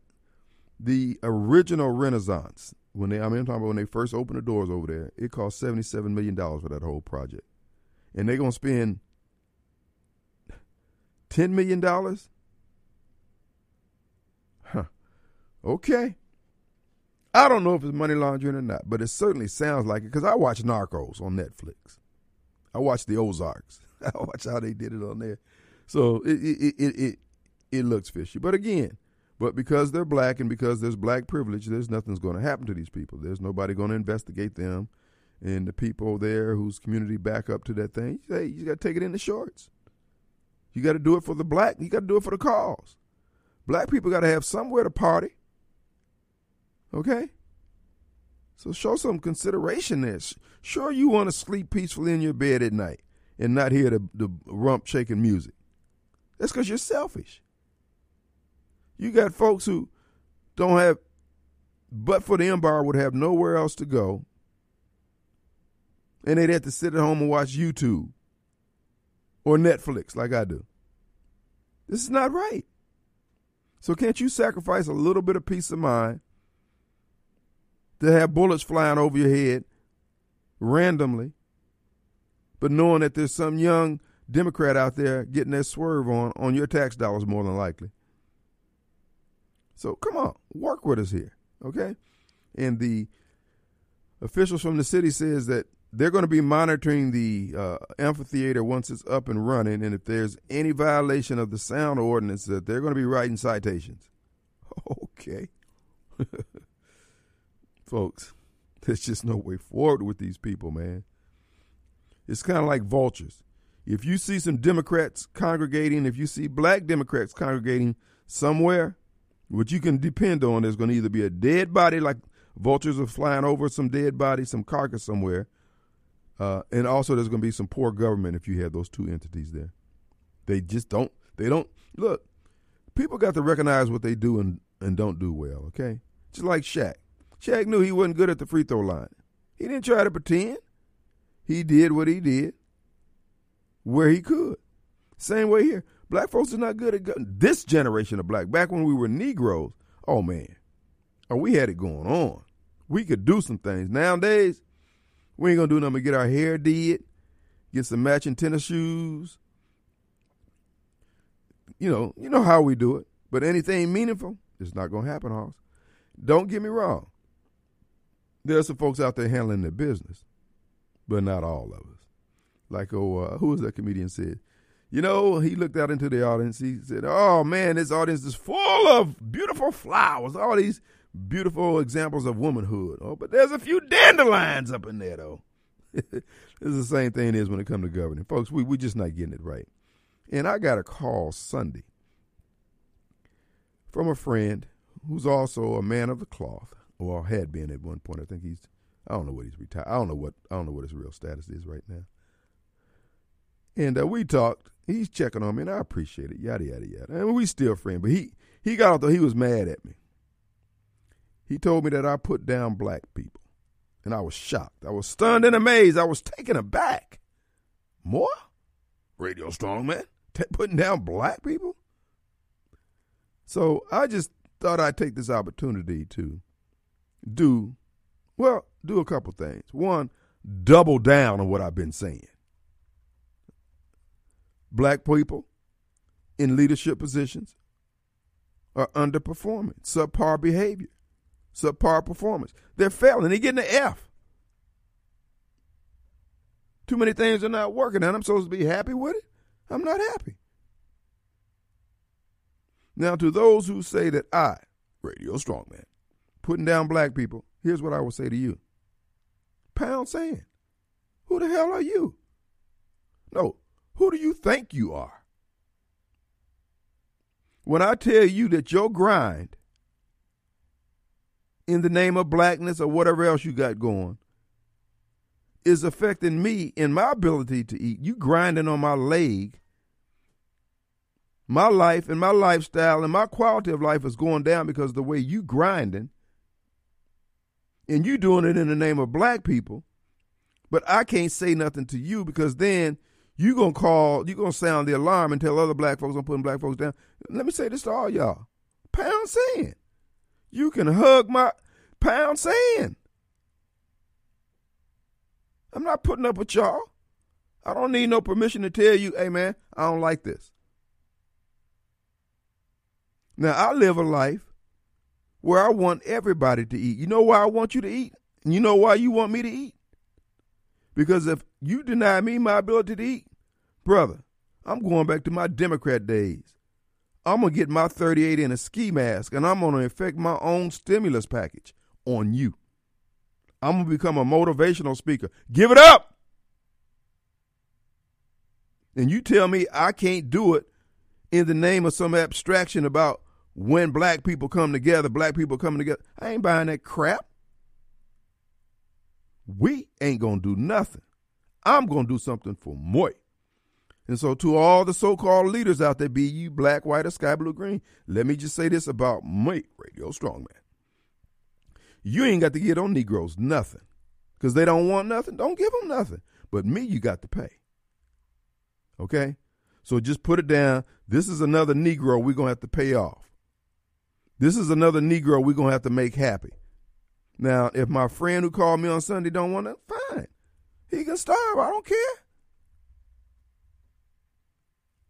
the original Renaissance when they I mean I'm talking about when they first opened the doors over there, it cost seventy seven million dollars for that whole project, and they're gonna spend $10 million? Huh. Okay. I don't know if it's money laundering or not, but it certainly sounds like it because I watch Narcos on Netflix. I watch the Ozarks. <laughs> I watch how they did it on there. So it it, it it it looks fishy. But again, but because they're black and because there's black privilege, there's nothing's going to happen to these people. There's nobody going to investigate them. And the people there whose community back up to that thing, hey, you got to take it in the shorts. You got to do it for the black. You got to do it for the cause. Black people got to have somewhere to party. Okay? So show some consideration there. Sure, you want to sleep peacefully in your bed at night and not hear the, the rump shaking music. That's because you're selfish. You got folks who don't have, but for the M bar, would have nowhere else to go. And they'd have to sit at home and watch YouTube or Netflix like I do. This is not right. So can't you sacrifice a little bit of peace of mind to have bullets flying over your head randomly, but knowing that there's some young Democrat out there getting that swerve on on your tax dollars more than likely. So come on, work with us here, okay? And the officials from the city says that they're going to be monitoring the uh, amphitheater once it's up and running, and if there's any violation of the sound ordinance, that they're going to be writing citations. <laughs> Okay, <laughs> folks, there's just no way forward with these people, man. It's kind of like vultures. If you see some Democrats congregating, if you see black Democrats congregating somewhere, what you can depend on is going to either be a dead body, like vultures are flying over some dead body, some carcass somewhere, uh, and also, there's going to be some poor government if you have those two entities there. They just don't. They don't look. People got to recognize what they do and and don't do well. Okay, just like Shaq. Shaq knew he wasn't good at the free throw line. He didn't try to pretend. He did what he did where he could. Same way here. Black folks are not good at gun. this generation of black. Back when we were Negroes, oh man, oh we had it going on. We could do some things. Nowadays, we ain't gonna do nothing but get our hair did, get some matching tennis shoes. You know, you know how we do it. But anything meaningful, it's not gonna happen, Hoss. Don't get me wrong. There are some folks out there handling their business, but not all of us. Like, oh, uh, who was that comedian said? You know, he looked out into the audience. He said, "Oh man, this audience is full of beautiful flowers. All these beautiful examples of womanhood. Oh, but there's a few dandelions up in there, though." <laughs> it's the same thing is when it comes to governing, folks. We we just not getting it right. And I got a call Sunday from a friend who's also a man of the cloth, or had been at one point. I think he's I don't know what he's retired. I don't know what I don't know what his real status is right now. And uh, we talked. He's checking on me, and I appreciate it. Yada yada yada. And we still friends. But he he got out. He was mad at me. He told me that I put down black people, and I was shocked. I was stunned and amazed. I was taken aback. More radio strong man T- putting down black people. So I just thought I'd take this opportunity to do well, do a couple things. One, double down on what I've been saying. Black people in leadership positions are underperforming, subpar behavior, subpar performance. They're failing. They're getting an F. Too many things are not working, and I'm supposed to be happy with it. I'm not happy. Now, to those who say that I, Radio Strongman, putting down black people, here's what I will say to you. Pound sand. Who the hell are you? No, who do you think you are? When I tell you that your grind in the name of blackness or whatever else you got going is affecting me in my ability to eat, you grinding on my leg, my life and my lifestyle and my quality of life is going down because the way you grinding and you doing it in the name of black people, but I can't say nothing to you because then you gonna call, you gonna sound the alarm and tell other black folks I'm putting black folks down. Let me say this to all y'all: pound sand. You can hug my pound sand. I'm not putting up with y'all. I don't need no permission to tell you, hey man, I don't like this. Now I live a life where I want everybody to eat. You know why I want you to eat? And you know why you want me to eat? Because if you deny me my ability to eat, brother, I'm going back to my Democrat days. I'm going to get my 38 in a ski mask and I'm going to infect my own stimulus package on you. I'm going to become a motivational speaker. Give it up! And you tell me I can't do it in the name of some abstraction about when black people come together, black people coming together. I ain't buying that crap. We ain't going to do nothing. I'm going to do something for Moy. And so, to all the so called leaders out there, be you black, white, or sky blue, green, let me just say this about Moy Radio Strongman. You ain't got to get on Negroes nothing because they don't want nothing. Don't give them nothing. But me, you got to pay. Okay? So just put it down. This is another Negro we're going to have to pay off. This is another Negro we're going to have to make happy. Now, if my friend who called me on Sunday don't want to, fine. He can starve. I don't care.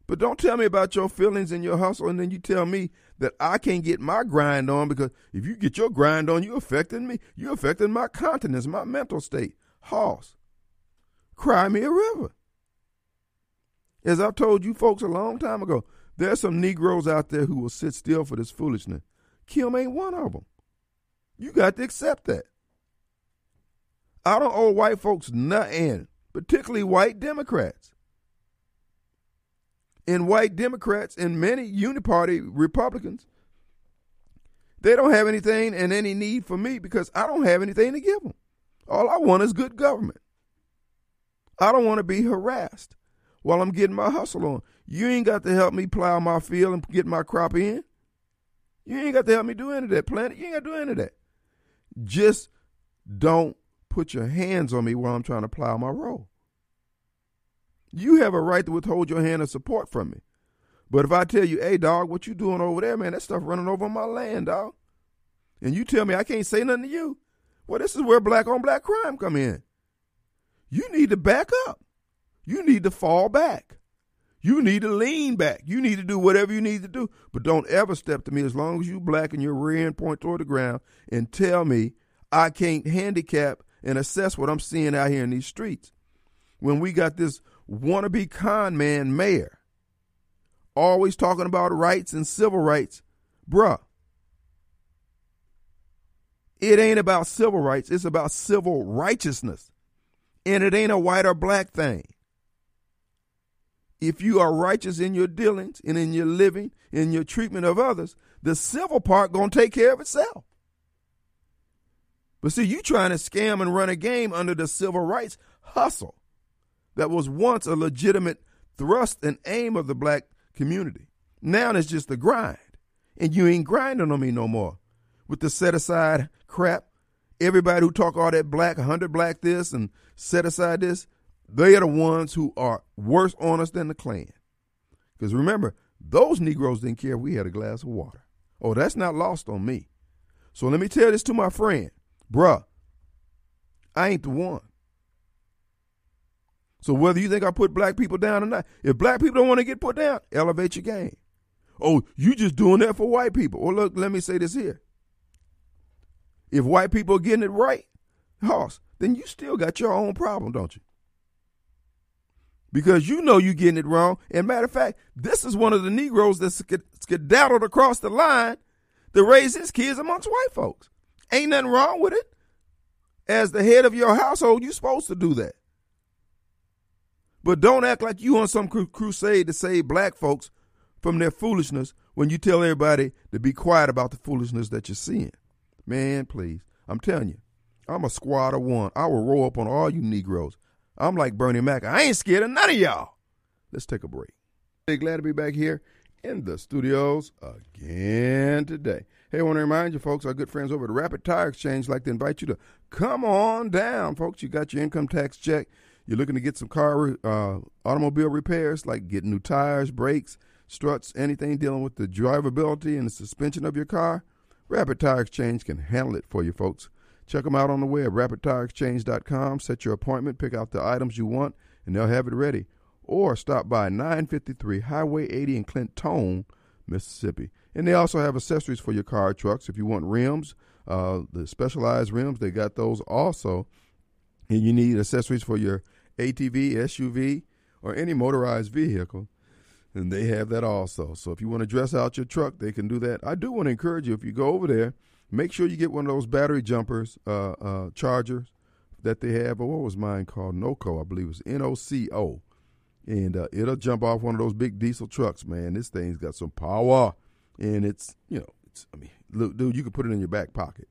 But don't tell me about your feelings and your hustle, and then you tell me that I can't get my grind on because if you get your grind on, you're affecting me. You're affecting my continence, my mental state. Hoss, cry me a river. As I've told you folks a long time ago, there's some Negroes out there who will sit still for this foolishness. Kim ain't one of them. You got to accept that. I don't owe white folks nothing, particularly white Democrats. And white Democrats and many uniparty Republicans, they don't have anything and any need for me because I don't have anything to give them. All I want is good government. I don't want to be harassed while I'm getting my hustle on. You ain't got to help me plow my field and get my crop in. You ain't got to help me do any of that. Plant it. You ain't got to do any of that. Just don't put your hands on me while I'm trying to plow my row. You have a right to withhold your hand of support from me. But if I tell you, hey, dog, what you doing over there, man, that stuff running over my land, dog. And you tell me I can't say nothing to you. Well, this is where black on black crime come in. You need to back up. You need to fall back. You need to lean back. You need to do whatever you need to do. But don't ever step to me as long as you black and your rear end point toward the ground and tell me I can't handicap and assess what I'm seeing out here in these streets. when we got this wannabe con man mayor always talking about rights and civil rights. Bruh, it ain't about civil rights, it's about civil righteousness. And it ain't a white or black thing. If you are righteous in your dealings and in your living, in your treatment of others, the civil part gonna take care of itself. But see, you trying to scam and run a game under the civil rights hustle that was once a legitimate thrust and aim of the black community. Now it's just a grind. And you ain't grinding on me no more. With the set aside crap, everybody who talk all that black, 100 black this and set aside this, they are the ones who are worse on us than the Klan. Because remember, those Negroes didn't care if we had a glass of water. Oh, that's not lost on me. So let me tell this to my friend. Bruh, I ain't the one. So whether you think I put black people down or not, if black people don't want to get put down, elevate your game. Oh, you just doing that for white people. Well, look, let me say this here. If white people are getting it right, Hoss, then you still got your own problem, don't you? Because you know you're getting it wrong. And matter of fact, this is one of the Negroes that skedaddled across the line to raise his kids amongst white folks. Ain't nothing wrong with it. As the head of your household, you're supposed to do that. But don't act like you on some crusade to save black folks from their foolishness when you tell everybody to be quiet about the foolishness that you're seeing. Man, please. I'm telling you, I'm a squad of one. I will roll up on all you Negroes. I'm like Bernie Mac. I ain't scared of none of y'all. Let's take a break. Hey, glad to be back here in the studios again today. Hey, I want to remind you, folks, our good friends over at Rapid Tire Exchange like to invite you to come on down, folks. You got your income tax check. You're looking to get some car, uh, automobile repairs, like getting new tires, brakes, struts, anything dealing with the drivability and the suspension of your car. Rapid Tire Exchange can handle it for you, folks. Check them out on the web, rapidtireexchange.com. Set your appointment, pick out the items you want, and they'll have it ready. Or stop by 953 Highway 80 in Clinton, Mississippi. And they also have accessories for your car trucks. If you want rims, uh, the specialized rims, they got those also. And you need accessories for your ATV, SUV, or any motorized vehicle and they have that also. So if you want to dress out your truck, they can do that. I do want to encourage you if you go over there, make sure you get one of those battery jumpers, uh, uh, chargers that they have. Or what was mine called? NOCO, I believe it was N O C O, and uh, it'll jump off one of those big diesel trucks. Man, this thing's got some power, and it's you know, it's I mean, look, dude, you can put it in your back pocket.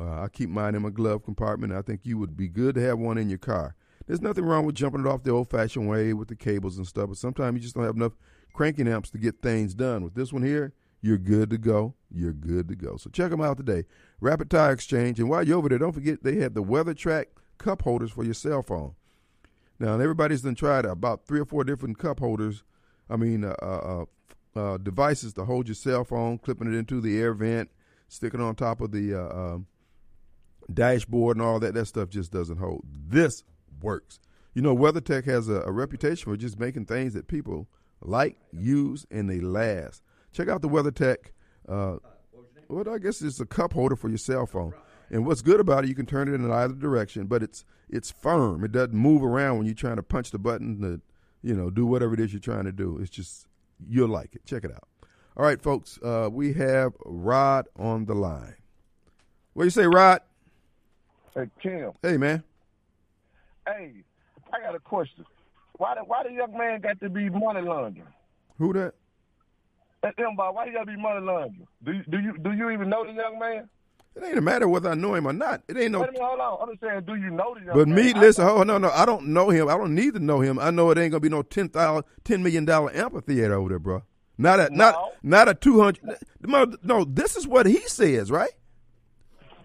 Uh, I keep mine in my glove compartment. I think you would be good to have one in your car. There's nothing wrong with jumping it off the old fashioned way with the cables and stuff, but sometimes you just don't have enough cranking amps to get things done. With this one here, you're good to go. You're good to go. So check them out today. Rapid Tire Exchange. And while you're over there, don't forget they have the WeatherTech cup holders for your cell phone. Now, everybody's done tried about three or four different cup holders. I mean, uh, uh, uh, devices to hold your cell phone, clipping it into the air vent, sticking on top of the uh, um, dashboard and all that. That stuff just doesn't hold. This works. You know, WeatherTech has a, a reputation for just making things that people like, use, and they last. Check out the WeatherTech. Uh, well, I guess it's a cup holder for your cell phone. And what's good about it, you can turn it in either direction, but it's it's firm. It doesn't move around when you're trying to punch the button to, you know, do whatever it is you're trying to do. It's just you'll like it. Check it out. All right, folks. Uh, we have Rod on the line. What do you say, Rod? Hey, Kim. Hey, man. Hey, I got a question. Why the why the young man got to be money laundering? Who that? That them boy, why you gotta be money laundering? Do you do you do you even know the young man? It ain't a matter whether I know him or not. It ain't no. Wait a minute, hold on. I'm saying, do you know the young But man? me, listen, know- oh no, no, I don't know him. I don't need to know him. I know it ain't gonna be no ten thousand, ten million dollar amphitheater over there, bro. Not a, No. not, not a two hundred. No, no, this is what he says, right?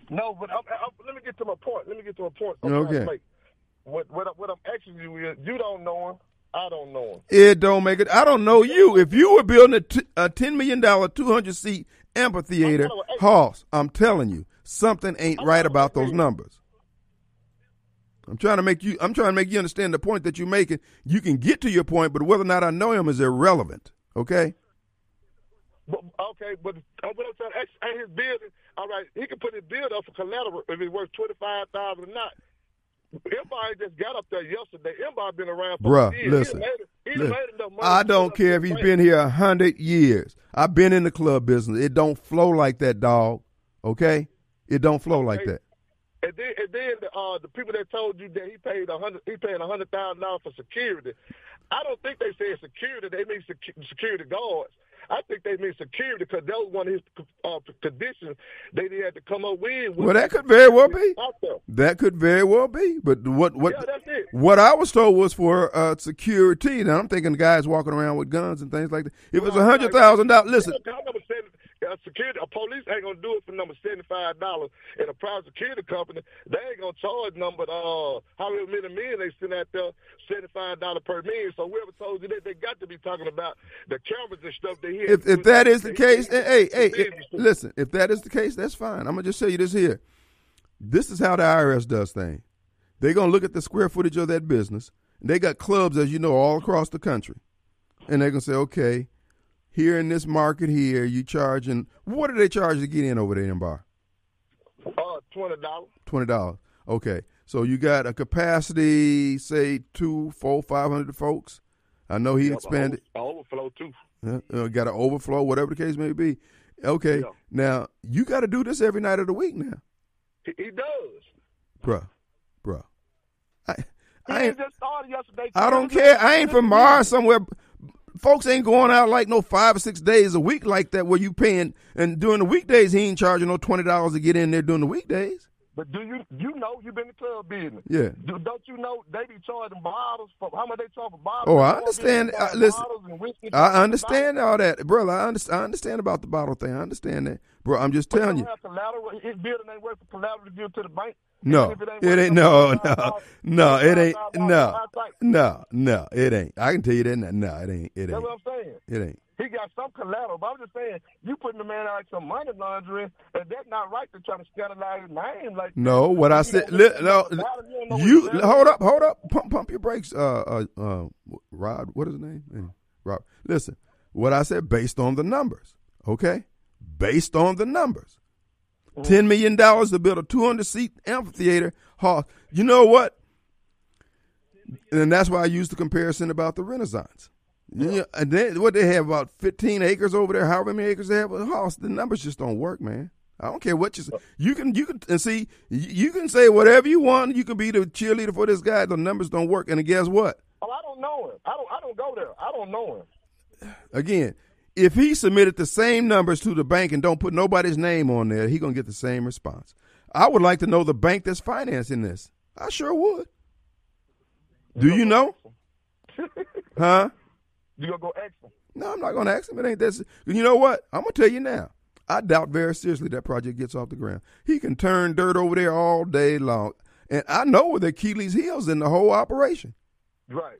No, but I'm, I'm, let me get to my point. Let me get to my point. I'm Okay. What what, what I'm asking you is, you don't know him. I don't know him. It don't make it. I don't know you. If you were building a, t- a ten million dollar, two hundred seat amphitheater, I'm telling you, hey. Hoss, I'm telling you, something ain't I'm right about those numbers. I'm trying to make you. I'm trying to make you understand the point that you're making. You can get to your point, but whether or not I know him is irrelevant. Okay. But, okay, but uh, what I'm saying, ask- ain't his building. All right, he can put his bill up for collateral if it's worth twenty five thousand or not. Everybody just got up there yesterday. Everybody been around for Bruh, years. listen. Made, he Listen. made enough money I don't care if he's been here a hundred years. I've been in the club business. It don't flow like that, dog. Okay, it don't flow like that. And then, and then the, uh, the people that told you that he paid a hundred, he paid a hundred thousand dollars for security. I don't think they said security. They mean secu- security guards. I think they mean security because that was one of his uh, conditions they had to come up with. Well, that could very well be. That could very well be. But what what Yeah, what I was told was for uh, security. Now I'm thinking guys walking around with guns and things like that. If it's a hundred thousand dollars, listen. I seven, uh, security, a police ain't gonna do it for number seventy five dollars. And a private security company, they ain't gonna charge number uh however many men they send out there seventy five dollars per million. So whoever told you that, they got to be talking about the cameras and stuff. They hear. If if that is the case, hey, hey, listen. If that is the case, that's fine. I'm gonna just tell you this here. This is how the IRS does things. They're gonna look at the square footage of that business. They got clubs, as you know, all across the country, and they're gonna say, okay, here in this market here, you charging. What do they charge to get in over there in bar? uh twenty dollars. Twenty dollars. Okay, so you got a capacity, say two, four, five hundred folks. I know he expanded. overflow too. Uh, uh, got an overflow, whatever the case may be. Okay, Yeah. now you got to do this every night of the week now, He, he does. bruh, bruh. I, He I ain't, just started yesterday. I don't care. I ain't from Mars somewhere. Folks ain't going out like no five or six days a week like that where you paying and during the weekdays he ain't charging no twenty dollars to get in there during the weekdays. But do you you know you've been in the club business? Yeah. Do, don't you know they be charging bottles for how much they charge for bottles? Oh, I understand. I, listen, bottles and whiskey for I understand all that, brother. I understand. I understand about the bottle thing. I understand that, bro. I'm just But telling you. collateral. His building ain't worth the collateral to give to the bank. No, it ain't. No, no, no. It ain't. No, no, no. It ain't. I can tell you that. now. No, it ain't. It ain't. That's what I'm saying. It ain't. He got some collateral, but I'm just saying you putting the man out like some money laundering, and that's not right to try to scandalize his name like. No, what I said. Li, no, about it, don't know you hold up, hold up. Pump, pump your brakes. Uh, uh, uh, Rod. What is his name? Rob. Listen, what I said based on the numbers. Okay, based on the numbers. Ten million dollars to build a 200 seat amphitheater hall. You know what? And that's why I used the comparison about the Renaissance. Yeah, and then what they have about 15 acres over there, however many acres they have a house. The numbers just don't work, man. I don't care what you say. Uh. You can you can and see you you can say whatever you want. You can be the cheerleader for this guy. The numbers don't work. And guess what? Oh, I don't know him. I don't. I don't go there. I don't know him. Again, if he submitted the same numbers to the bank and don't put nobody's name on there, he gonna get the same response. I would like to know the bank that's financing this. I sure would. Do you know? <laughs> Huh? You gonna go ask him? No, I'm not going to ask him. It ain't that. You know what? I'm going to tell you now. I doubt very seriously that project gets off the ground. He can turn dirt over there all day long, and I know where the Achilles heels in the whole operation. Right.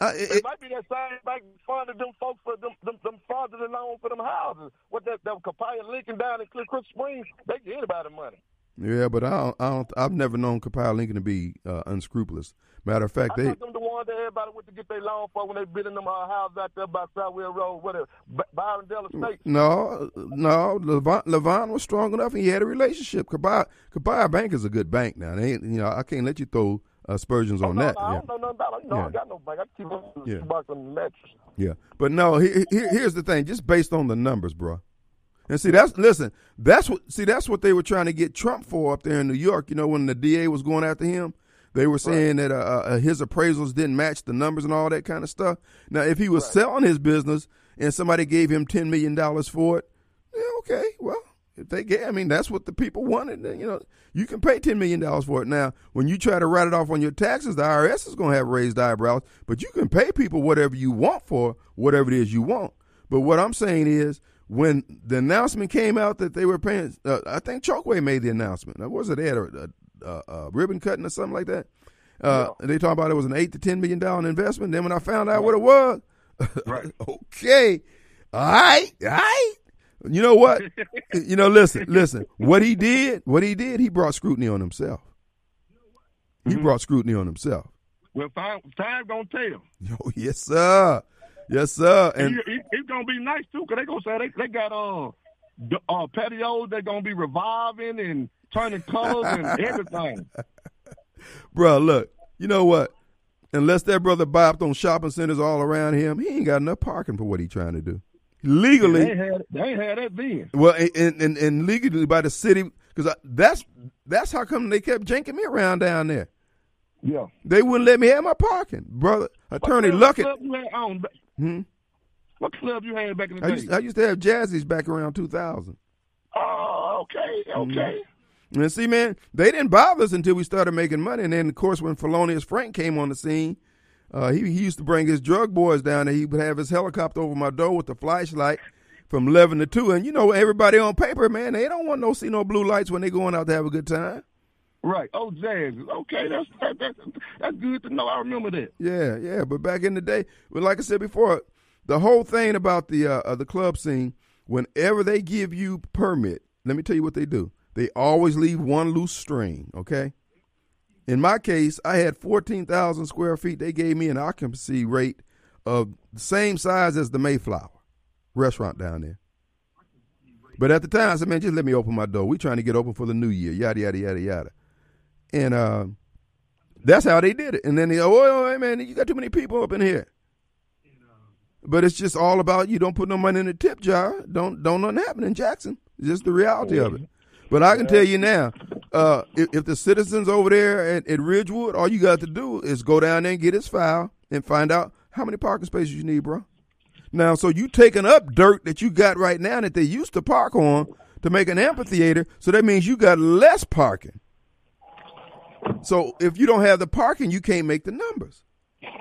I, It, it, might be that same bank funded them folks for them them, them the loan for them houses. What that that Capaya Lincoln down in Clear Creek Springs, they get anybody money. yeah, but I don't, I don't. I've never known Capile Lincoln to be uh, unscrupulous. Matter of fact, I they them the ones that everybody went to get their loan for when they building them uh, houses out there by Siwell Road, whatever, B- Byron Della State. no, no. Levon, Levon was strong enough, and he had a relationship. Capile, Capile Bank is a good bank now. They, you know, I can't let you throw aspersions Oh, on no, that. no, I yeah. don't know nothing about it. Know, Yeah. I got no. I keep up Yeah. yeah. box on the mattress. Yeah, but no. Here, here, here's the thing. Just based on the numbers, bro. And see, that's listen. That's what. See, that's what they were trying to get Trump for up there in New York. You know, when the DA was going after him, they were saying that uh, uh, his appraisals didn't match the numbers and all that kind of stuff. Now, if he was selling his business and somebody gave him ten million dollars for it, yeah, okay. Well, if they get, I mean, that's what the people wanted. You know, you can pay ten million dollars for it. Now, when you try to write it off on your taxes, the IRS is going to have raised eyebrows. But you can pay people whatever you want for whatever it is you want. But what I'm saying is, when the announcement came out that they were paying, uh, I think Chokwe made the announcement. What was it? They had a, a, a, ribbon cutting or something like that. Uh, They talking about it was an eight to ten million dollar investment. Then when I found out what it was, <laughs> Right. okay, all right, all right. You know what? <laughs> you know, listen, listen. What he did, what he did, he brought scrutiny on himself. He brought scrutiny on himself. Well, time, time gonna tell. Yo, <laughs> yes, sir. Yes, sir. And he, he, he's gonna be nice too, cause they gonna say they they got uh, the, uh patios. They're gonna be reviving and turning colors and <laughs> everything. bro, look, you know what? Unless that brother bopped on shopping centers all around him, he ain't got enough parking for what he's trying to do. Legally, They ain't had, they had that then. well, and, and, and legally by the city, because that's that's how come they kept janking me around down there. Yeah. They wouldn't let me have my parking, brother. Attorney What Luckett. club you had on ba- Hmm? What club you had back in the I day? used, I used to have Jazzies back around 2000. oh, okay, okay. And see, man, they didn't bother us until we started making money. And then, of course, when Felonious Frank came on the scene, uh, he, he used to bring his drug boys down there. He would have his helicopter over my door with the flashlight from 11 to 2. And, you know, everybody on paper, man, they don't want no see no blue lights when they going out to have a good time. Right. Oh, jazz. Okay, that's that, that's that's good to know. I remember that. Yeah, yeah. But back in the day, well, like I said before, the whole thing about the uh, uh, the club scene, whenever they give you permit, let me tell you what they do. They always leave one loose string. Okay. In my case, I had fourteen thousand square feet. They gave me an occupancy rate of the same size as the Mayflower restaurant down there. But at the time, I said, "Man, just let me open my door. We're trying to get open for the new year." Yada yada yada yada. And uh, that's how they did it. And then they, oh, oh, hey, man, you got too many people up in here. But it's just all about you don't put no money in the tip jar. Don't don't nothing happen in Jackson. It's just the reality of it. But I can tell you now, uh, if, if the citizens over there at, at Ridgewood, all you got to do is go down there and get his file and find out how many parking spaces you need, bro. Now, so you taking up dirt that you got right now that they used to park on to make an amphitheater, so that means you got less parking. So if you don't have the parking, you can't make the numbers.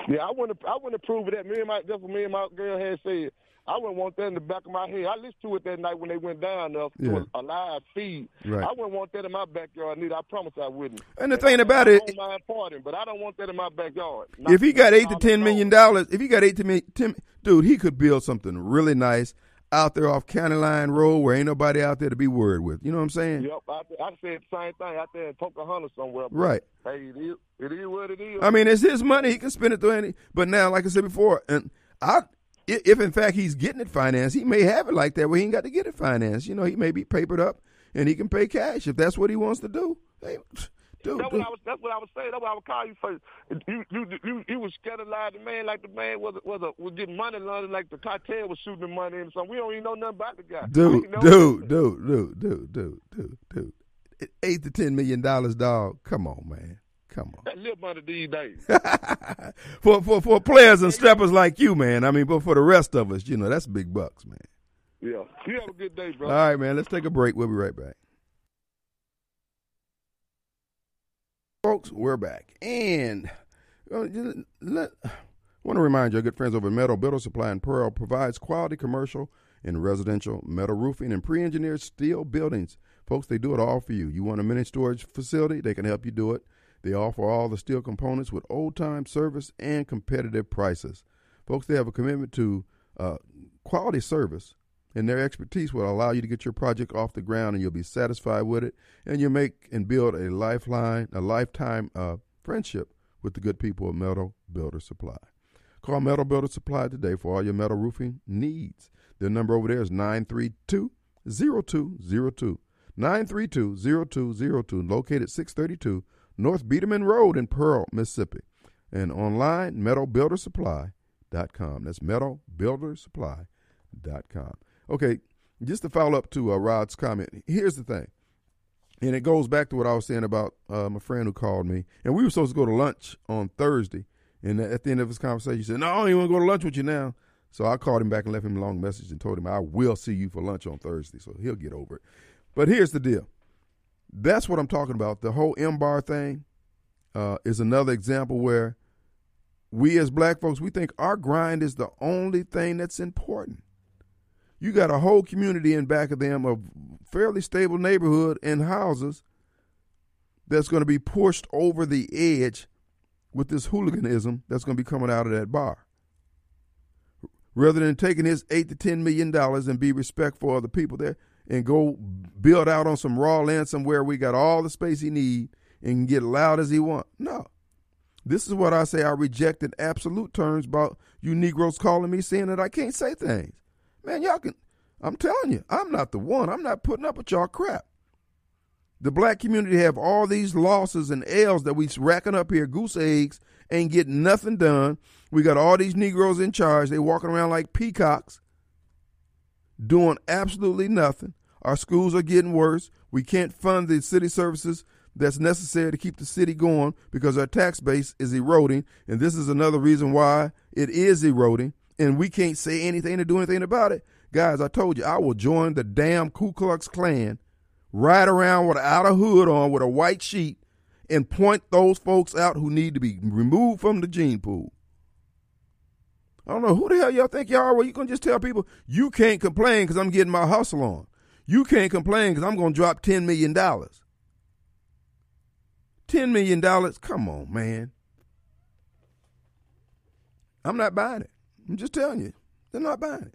Yeah, I wouldn't. I wouldn't approve of that. Me and my that's what me and my girl had said. I wouldn't want that in the back of my head. I listened to it that night when they went down there Yeah. a, live feed. Right. I wouldn't want that in my backyard neither. I promise I wouldn't. And the thing about I it- mind partying, but I don't want that in my backyard. Not- if he got eight to ten million dollars, if he got eight to mi- ten, dude, he could build something really nice out there off County Line Road where ain't nobody out there to be worried with. You know what I'm saying? Yep, I, I said the same thing out there in Pocahontas somewhere. but, Right. Hey, it is, it is what it is. I mean, it's his money; he can spend it through any. But now, like I said before, and I, i- if in fact he's getting it financed, he may have it like that where he ain't got to get it financed. You know, he may be papered up and he can pay cash if that's what he wants to do. Hey, <sniffs> dude, That's dude. what I was. That's what I was saying. That's what I was calling you for. You, you, you, you was scandalized the man like the man was was a, was getting money laundering like the cartel was shooting the money and something. We don't even know nothing about the guy. dude, dude, dude, dude, dude, dude, dude, dude. Eight to ten million dollars, dog. Come on, man. Come on. That live money these days. <laughs> for for for players and strappers like you, man. I mean, but for the rest of us, you know, that's big bucks, man. yeah. You have a good day, bro. All right, man. Let's take a break. We'll be right back. Folks, we're back. And uh, let, I want to remind you, our good friends over at Metal Builder Supply and Pearl provides quality commercial and residential metal roofing and pre engineered steel buildings. Folks, they do it all for you. You want a mini storage facility? They can help you do it. They offer all the steel components with old time service and competitive prices. Folks, they have a commitment to uh, quality service and their expertise will allow you to get your project off the ground and you'll be satisfied with it and you'll make and build a lifeline a lifetime uh, friendship with the good people of metal builder supply. Call metal builder supply today for all your metal roofing needs. Their number over there is 932 0202 932 0202 located 632 north Bierdeman road in pearl mississippi and online metalbuildersupply.com that's metalbuildersupply.com Okay, just to follow up to uh, Rod's comment, here's the thing, and it goes back to what I was saying about uh, my friend who called me, and we were supposed to go to lunch on Thursday, and at the end of his conversation, he said, "No, I don't even want to go to lunch with you now." So I called him back and left him a long message and told him I will see you for lunch on Thursday, so he'll get over it. But here's the deal: that's what I'm talking about. The whole M bar thing uh, is another example where we as black folks we think our grind is the only thing that's important you got a whole community in back of them of fairly stable neighborhood and houses that's going to be pushed over the edge with this hooliganism that's going to be coming out of that bar. Rather than taking his eight to ten million dollars and be respectful of the people there and go build out on some raw land somewhere we got all the space he need and get loud as he want. No. This is what I say I reject in absolute terms about you Negroes calling me saying that I can't say things. Man, y'all can. I'm telling you, I'm not the one. I'm not putting up with y'all crap. The black community have all these losses and L's that we racking up here, goose eggs, ain't getting nothing done. We got all these Negroes in charge. They walking around like peacocks, doing absolutely nothing. Our schools are getting worse. We can't fund the city services that's necessary to keep the city going because our tax base is eroding. And this is another reason why it is eroding. And we can't say anything to do anything about it. Guys, I told you, I will join the damn Ku Klux Klan, ride around without a hood on with a white sheet, and point those folks out who need to be removed from the gene pool. I don't know who the hell y'all think y'all are. Well, you can just tell people you can't complain because I'm getting my hustle on. You can't complain because I'm going to drop $10 million. $10 million? Come on, man. I'm not buying it. I'm just telling you. They're not buying it.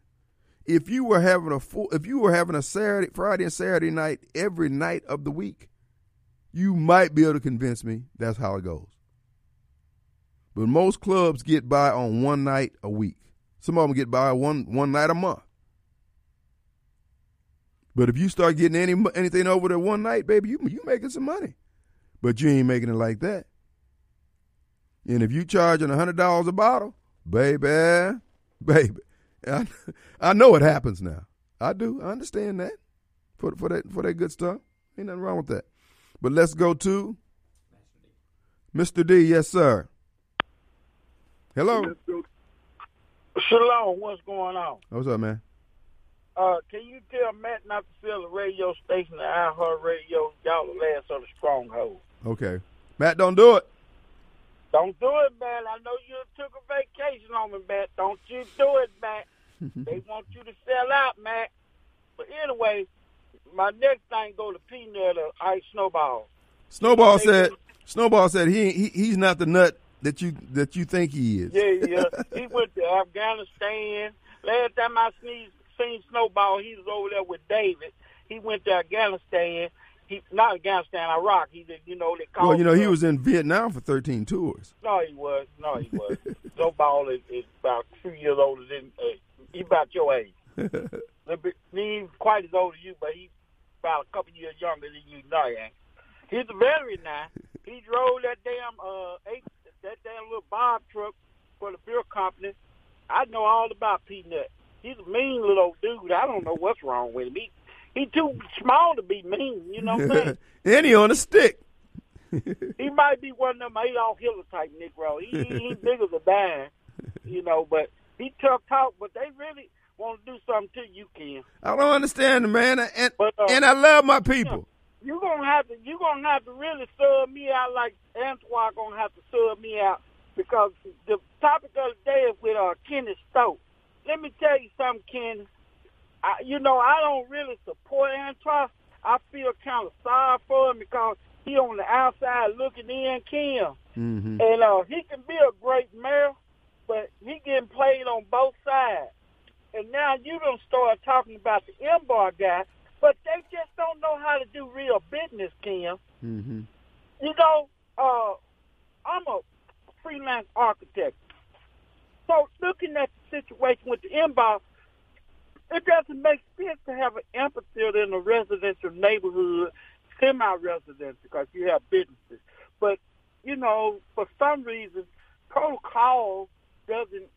If you were having a full, if you were having a Saturday, Friday and Saturday night every night of the week, you might be able to convince me that's how it goes. But most clubs get by on one night a week. Some of them get by one one night a month. But if you start getting any anything over there one night, baby, you you making some money. But you ain't making it like that. And if you charging a hundred dollars a bottle, baby, baby, I, I know it happens now. I do. I understand that for for that for that good stuff. Ain't nothing wrong with that. But let's go to Mr. D. Yes, sir. Hello. Shalom. What's going on? What's up, man? Uh, can you tell Matt not to sell the radio station to iHeart Radio? Y'all the last of the stronghold. Okay. Matt, don't do it. Don't do it, Matt. I know you took a vacation on me, Matt. Don't you do it, Matt. <laughs> they want you to sell out, Matt. But anyway, my next thing go to Peanut or Ice Snowball. Snowball said. Snowball said he, he he's not the nut that you that you think he is. Yeah, yeah. <laughs> he went to Afghanistan. Last time I sneezed, seen Snowball, he was over there with David. He went to Afghanistan. He not Afghanistan, Iraq. He did, you know, they called. Well, you know, he up. was in Vietnam for 13 tours. No, he was. No, he was. <laughs> Snowball is, is about two years older than uh, he about your age. <laughs> Bit, he ain't quite as old as you, but he's about a couple years younger than you. No, he ain't. He's a veteran now. He drove that damn uh eight, that damn little Bob truck for the beer company. I know all about Peanut. He's a mean little dude. I don't know what's wrong with him. He he too small to be mean. You know what I'm <laughs> saying? and he on a stick. <laughs> he might be one of them Adolf Hitler type Negro. He he ain't big as a dime, you know, but he tough talk. But they really want to do something to you, Ken. I don't understand, man. And But, uh, and I love my people. You gonna have to you gonna have to really sub me out like Antoine gonna have to sub me out because the topic of the day is with uh Kenny Stokes. Let me tell you something, Ken. I, you know I don't really support Antoine. I feel kind of sorry for him because he on the outside looking in, Ken. Mm-hmm. And uh, he can be a great mayor, but he getting played on both sides. And now you don't start talking about the M-Bar guy, but they just don't know how to do real business, Kim. Mm-hmm. You know, uh, I'm a freelance architect. So looking at the situation with the M-Bar, it doesn't make sense to have an amphitheater in a residential neighborhood, semi-residential, because you have businesses. But, you know, for some reason, protocol doesn't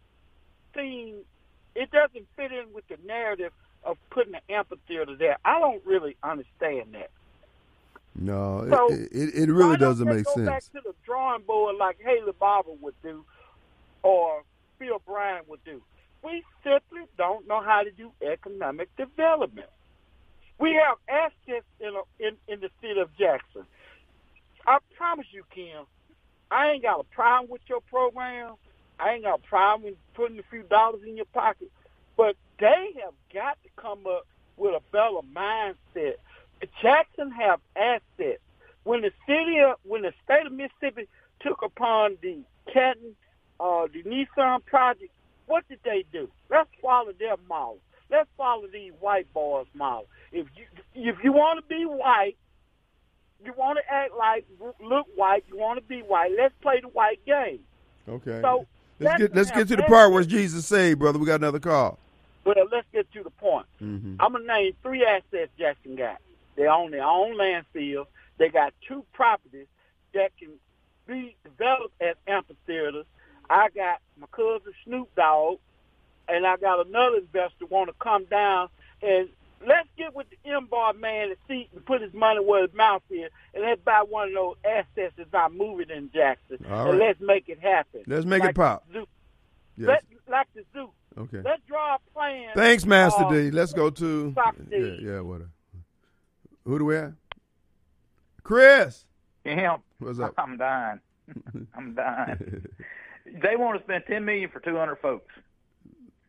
seem, it doesn't fit in with the narrative of putting an amphitheater there. I don't really understand that. No, it- So, it, it, it really doesn't make go back sense. to the drawing board like Haley Barbour would do, or Phil Bryant would do. We simply don't know how to do economic development. We have assets in, a, in in the city of Jackson. I promise you, Kim, I ain't got a problem with your program. I ain't got a problem with putting a few dollars in your pocket. But they have got to come up with a better mindset. Jackson have assets. When the city of, when the state of Mississippi took upon the Canton, uh, the Nissan project, what did they do? Let's follow their model. Let's follow these white boys' model. If you if you want to be white, you want to act like look white. You want to be white. Let's play the white game. Okay. So let's get let's get to the part where. Jesus saved, brother. We got another call. Well, let's get to the point. Mm-hmm. I'm gonna name three assets Jackson got. They own their own landfill. They got two properties that can be developed as amphitheaters. I got my cousin Snoop Dogg, and I got another investor want to come down and let's get with the M-Bar man and see and put his money where his mouth is, and let's buy one of those assets that's not moving in Jackson, All and right. let's make it happen. Let's make Like it pop. zoo. Yes. Let, like the zoo. Okay. Let's draw a plan. Thanks, Master uh, D. Let's go to yeah, Socrates. yeah, whatever. Who do we have? Chris. Him. What's up? <laughs> I'm dying. <laughs> I'm dying. <laughs> they want to spend ten million for two hundred folks.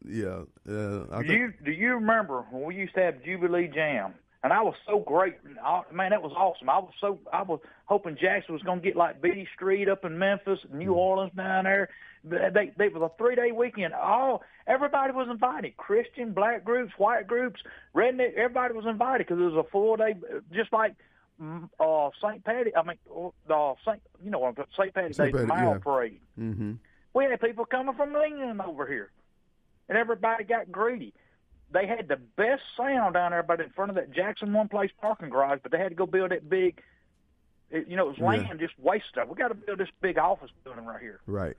Yeah. Uh, I Do you do you remember when we used to have Jubilee Jam? And I was so great, I- man. That was awesome. I was so I was hoping Jackson was going to get like Beale Street up in Memphis, New Orleans down there. They they, was a three day weekend. All everybody was invited. Christian, black groups, white groups, redneck. Everybody was invited because it was a four day, just like mm, uh St. Patty. I mean, uh, St. You know, what I'm St. Patty Day, mile yeah. parade. mm-hmm. We had people coming from England over here, and everybody got greedy. They had the best sound down there, but in front of that Jackson One Place parking garage. But they had to go build that big, it, you know, it was Yeah. land just waste stuff. We got to build this big office building right here, Right.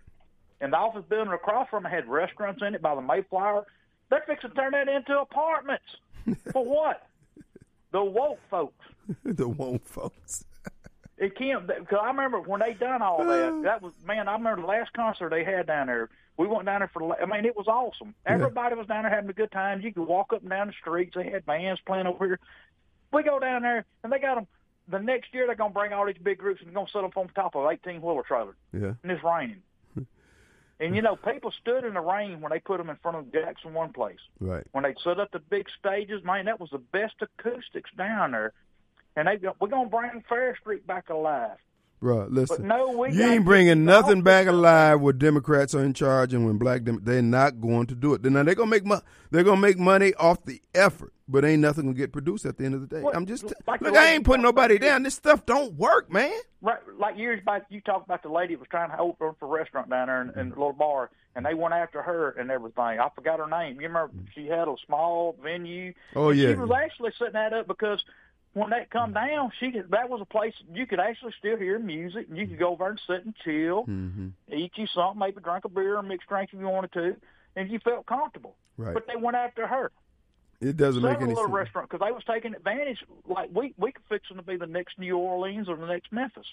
and the office building across from it had restaurants in it by the Mayflower. They're fixing to turn that into apartments. <laughs> For what? The woke folks. <laughs> the one folks. It can't because I remember when they done all that. Uh. That was man. I remember the last concert they had down there. We went down there for. I mean, it was awesome. Everybody was down there having a good time. You could walk up and down the streets. They had bands playing over here. We go down there and they got them. The next year they're gonna bring all these big groups and they're gonna set them up on top of eighteen wheeler trailer Yeah. and it's raining. <laughs> and you know, people stood in the rain when they put them in front of Jackson One Place Right. when they set up the big stages, man, that was the best acoustics down there. And they go, we're gonna bring Farish Street back alive. Bro, listen. But no, we you ain't bringing nothing back alive when Democrats are in charge and when black dem- they're not going to do it. Now they're gonna make mo- they're gonna make money off the effort, but ain't nothing gonna get produced at the end of the day. What- I'm just like look. I ain't putting nobody down. This stuff don't work, man. Right, like years back, you talked about the lady that was trying to open for a restaurant down there in, in a little bar, and they went after her and everything. I forgot her name. You remember she had a small venue. Oh, yeah. She was actually setting that up because when that come down, she could, that was a place you could actually still hear music, and you could go over and sit and chill, Mm-hmm. eat you something, maybe drink a beer or mixed drink if you wanted to, and you felt comfortable. Right. But they went after her. It doesn't make any sense. restaurant because they was taking advantage. Like we we could fix them to be the next New Orleans or the next Memphis.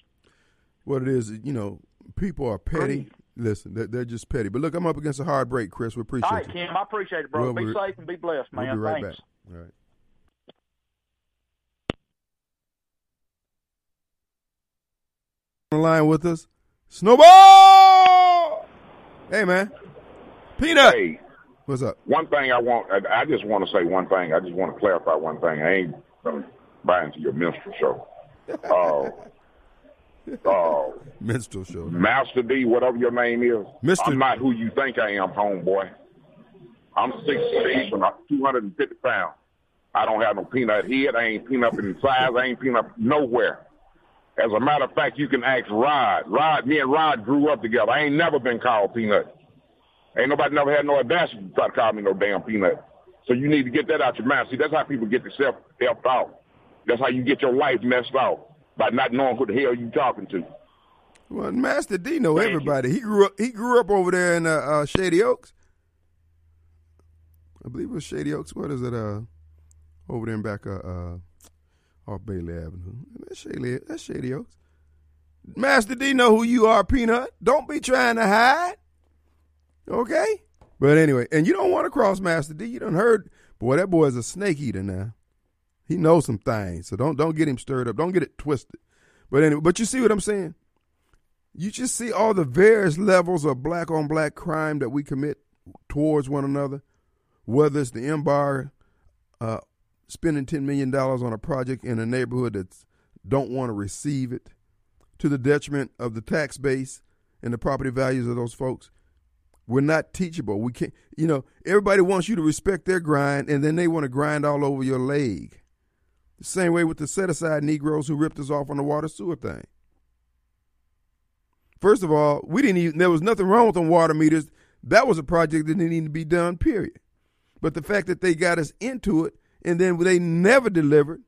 What it is, you know, people are petty. Listen, they're, they're just petty. But look, I'm up against a hard break, Chris. We appreciate All right, you. Kim, I appreciate it, bro. Well, be safe and be blessed, man. We'll be right Thanks. back. All right. On the line with us, Snowball. Hey, man. Peanut. Hey, What's up? one thing I want, I, I just want to say one thing. I just want to clarify one thing. I ain't gonna buy into your minstrel show. <laughs> Uh, uh, Minstrel show. Master D, whatever your name is, Mr. I'm not who you think I am, homeboy. I'm six six and I'm 250 pounds. I don't have no peanut head. I ain't peanut in size. I ain't peanut nowhere. As a matter of fact, you can ask Rod. Rod, me and Rod grew up together. I ain't never been called peanut. Ain't nobody never had no audacity to try to call me no damn peanut. So you need to get that out your mouth. See, that's how people get themselves helped out. That's how you get your life messed up by not knowing who the hell you talking to. Well, Master D know Thank you. everybody. He grew up. He grew up over there in uh, uh, Shady Oaks. I believe it was Shady Oaks. What is it? Uh, over there in back uh, uh off Bailey Avenue. That's Shady. That's Shady Oaks. Master D know who you are, Peanut. Don't be trying to hide. Okay. But anyway, and you don't want to cross Master D. You done heard, boy, that boy is a snake eater now. He knows some things, so don't don't get him stirred up. Don't get it twisted. But anyway, but you see what I'm saying? You just see all the various levels of black on black crime that we commit towards one another, whether it's the M-Bar uh, spending $10 million on a project in a neighborhood that don't want to receive it, to the detriment of the tax base and the property values of those folks. We're not teachable. We can't, you know, everybody wants you to respect their grind and then they want to grind all over your leg. The same way with the set aside Negroes who ripped us off on the water sewer thing. First of all, we didn't even there was nothing wrong with them water meters. That was a project that didn't need to be done, period. But the fact that they got us into it and then they never delivered,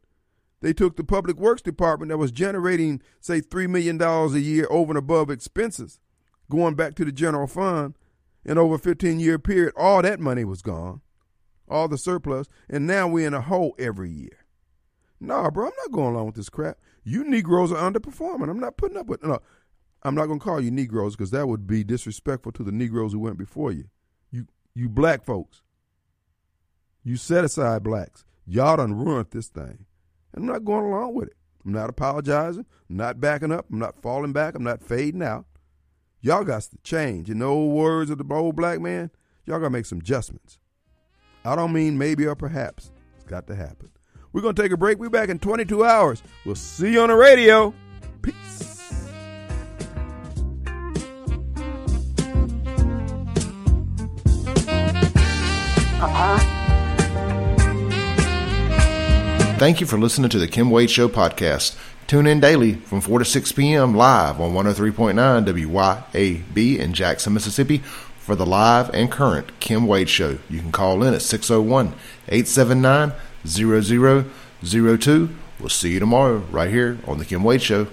They took the public works department that was generating, say, $3 million a year over and above expenses, going back to the general fund. And over a 15 year period, all that money was gone, all the surplus. And now we're in a hole every year. Nah, bro, I'm not going along with this crap. You Negroes are underperforming. I'm not putting up with no. I'm not going to call you Negroes because that would be disrespectful to the Negroes who went before you. You, you black folks. You set aside blacks. Y'all done ruined this thing. And I'm not going along with it. I'm not apologizing. I'm not backing up. I'm not falling back. I'm not fading out. Y'all got to change. In the old words of the old black man, y'all got to make some adjustments. I don't mean maybe or perhaps. It's got to happen. We're going to take a break. We're back in 22 hours. We'll see you on the radio. Peace. Uh-huh. Thank you for listening to the Kim Wade Show podcast. Tune in daily from 4 to 6 p.m. live on 103.9 WYAB in Jackson, Mississippi for the live and current Kim Wade Show. You can call in at 601 879 0002. We'll see you tomorrow right here on the Kim Wade Show.